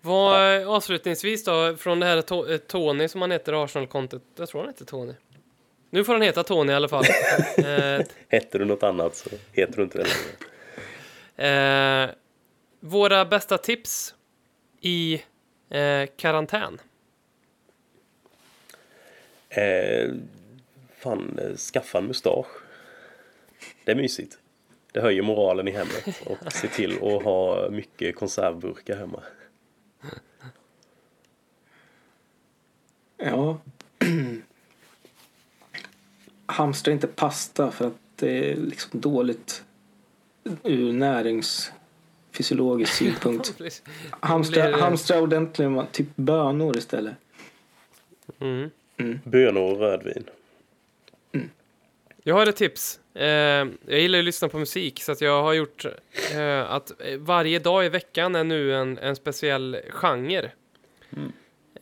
Vad, eh, avslutningsvis då, från det här to- eh, Tony som han heter, Arsenal-kontot. Jag tror han heter Tony. Nu får han heta Tony i alla fall. eh, Heter du något annat så heter du inte det längre. eh, våra bästa tips i eh, karantän. Eh, fan, eh, skaffa en mustasch. Det är mysigt. Det höjer moralen i hemmet och se till att ha mycket konservburkar hemma. Ja. Hamstra inte pasta för att det är liksom dåligt ur näringsfysiologisk synpunkt. Hamstra, hamstra ordentligt typ bönor istället. Mm. Bönor och rödvin. Jag har ett tips. Eh, jag gillar ju att lyssna på musik, så att jag har gjort eh, att varje dag i veckan är nu en, en speciell genre.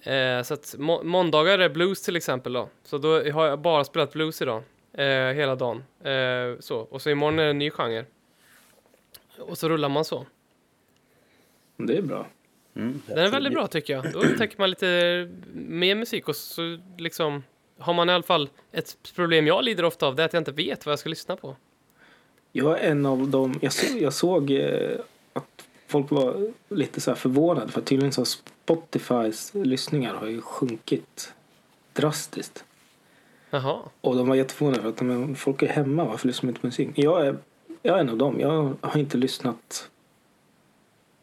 Eh, så att må måndagar är blues till exempel då. Så då har jag bara spelat blues idag. Eh, hela dagen. Eh, så. Och så imorgon är det en ny genre. Och så rullar man så. Det är bra. Mm, Den är väldigt bra tycker jag. Då upptäcker man lite mer musik och så liksom har man i alla fall ett problem jag lider ofta av, det är att jag inte vet vad jag ska lyssna på. Jag är en av dem. Jag, så, jag såg eh, att folk var lite så här förvånade för tydligen så har Spotifys lyssningar har ju sjunkit drastiskt. Jaha. Och de var jätteförvånade för att men, folk är hemma, varför lyssnar de inte på musik? Jag är, jag är en av dem. Jag har inte lyssnat.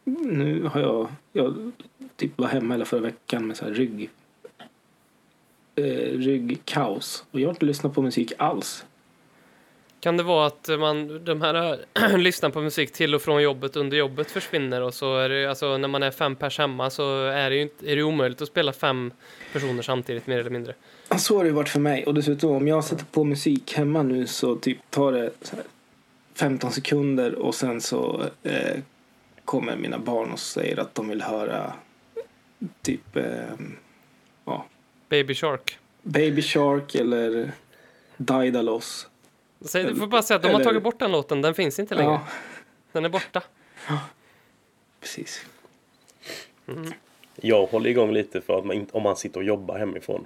Nu har jag, jag typ var hemma hela förra veckan med så här rygg. Eh, ryggkaos. Och jag har inte lyssnat på musik alls. Kan det vara att man, de här lyssnar på musik till och från jobbet under jobbet försvinner och så är det alltså när man är fem pers hemma så är det ju inte, är det omöjligt att spela fem personer samtidigt mer eller mindre. Så har det ju varit för mig. Och dessutom om jag sätter på musik hemma nu så typ tar det så här 15 sekunder och sen så eh, kommer mina barn och säger att de vill höra typ eh, Baby Shark. Baby Shark eller Daidalos. Så du får bara säga att de har Eller- tagit bort den låten, den finns inte längre. Ja, Den är borta. precis. Jag håller igång lite för att man, om man sitter och jobbar hemifrån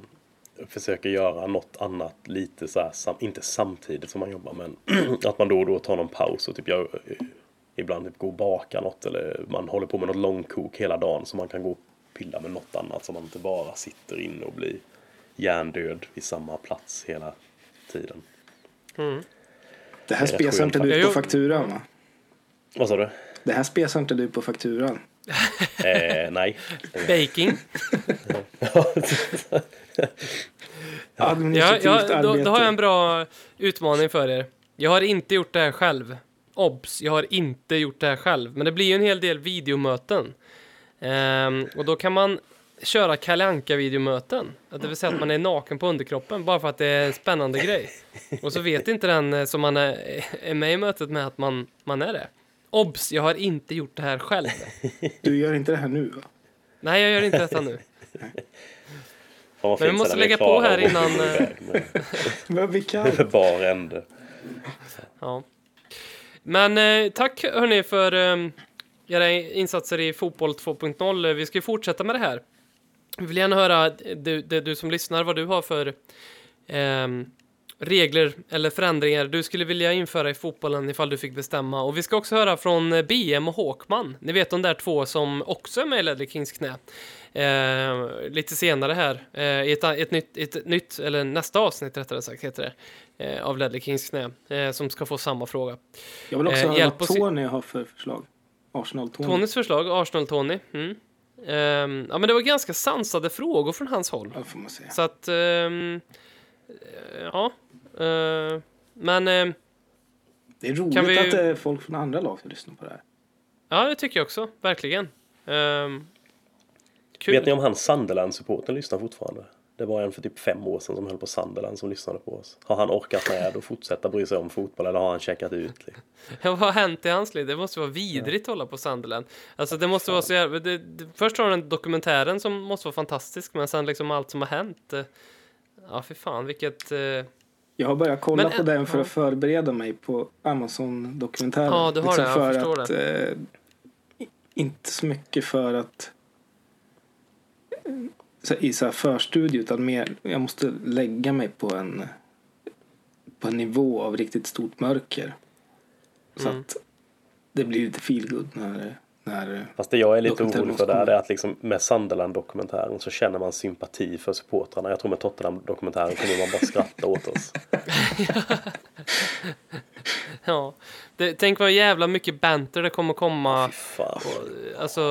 försöker göra något annat lite så här, sam, inte samtidigt som man jobbar men att man då och då tar någon paus och typ gör, eh, ibland typ går och bakar något eller man håller på med något långkok hela dagen så man kan gå och pilla med något annat så man inte bara sitter inne och blir hjärndöd vid samma plats hela tiden. Det här Det är spesar inte du på fakturan va? Vad sa du? Det här spesar inte du på fakturan. Eh, nej. Baking. Ja, ja, då, då har jag en bra utmaning för er. Jag har inte gjort det här själv. obs, jag har inte gjort det här själv. Men det blir ju en hel del videomöten. Ehm, och då kan man köra Kalle Anka videomöten. Att Det vill säga att man är naken på underkroppen bara för att det är en spännande grej. Och så vet inte den eh, som man är, är med i mötet med att man, man är det. Obs, jag har inte gjort det här själv. Du gör inte det här nu va? Nej, jag gör inte detta nu. Men vi måste lägga på här innan, med- Men vi kan. bar ände. Ja. Men eh, tack hörni för eh, era insatser i Fotboll 2.0. Vi ska ju fortsätta med det här. Vi vill gärna höra, du, det, du som lyssnar, vad du har för ehm, regler eller förändringar du skulle vilja införa i fotbollen ifall du fick bestämma. Och vi ska också höra från eh, BM och Håkman. Ni vet de där två som också är med i Ledley Kings knä. Eh, lite senare här, eh, i ett, ett, nytt, ett nytt, eller nästa avsnitt rättare sagt heter det, eh, av Ledley Kings knä, eh, som ska få samma fråga. Jag vill också Eh, höra vad Tony har för förslag. Arsenal-Tony. Tonys förslag, Arsenal-Tony. Mm. Ehm, ja, men det var ganska sansade frågor från hans håll. Ja, får man säga. Så att, ehm, ja. eh, men, ehm, Det är roligt Kan vi- att det är folk från andra lag som lyssnar på det här. ja, det tycker jag också, verkligen. Um, kul. Vet ni om han Sunderland-supporten lyssnar fortfarande? Det var en för typ fem år sedan som höll på Sunderland som lyssnade på oss. Har han orkat med att fortsätta bry sig om fotboll eller har han checkat ut? Liksom? Vad har hänt i hans liv? Det måste vara vidrigt att hålla på Sunderland. Alltså det måste vara så jävla... Det, det, först har den dokumentären som måste vara fantastisk, men sen liksom allt som har hänt. eh, Ja, för fan, vilket... eh, Jag har börjat kolla Men på en- den för ja. att förbereda mig på Amazon-dokumentären. Ja, du har det, jag för förstår att, det. Eh, inte så mycket för att eh, i så här förstudie utan mer, jag måste lägga mig på en på en nivå av riktigt stort mörker. Så Mm. att det blir lite feelgood när, när Fast det jag är lite orolig för där är att liksom med Sunderland-dokumentären så känner man sympati för supportrarna. Jag tror med Tottenham-dokumentären kommer man bara skratta åt oss. Ja, det, tänk vad jävla mycket banter det kommer komma. Alltså,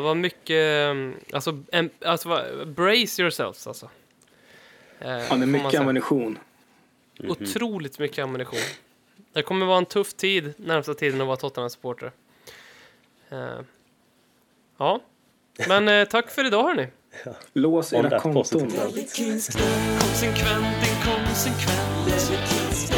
vad mycket... Alltså, em, alltså vad, brace yourselves alltså. Eh, ja, det är mycket ammunition. Otroligt mycket ammunition. Det kommer vara en tuff tid närmsta tiden att vara Tottenham-supporter. Eh, ja, men eh, tack för idag hörni. Lås On era konton. Konsekvent, inkonsekvent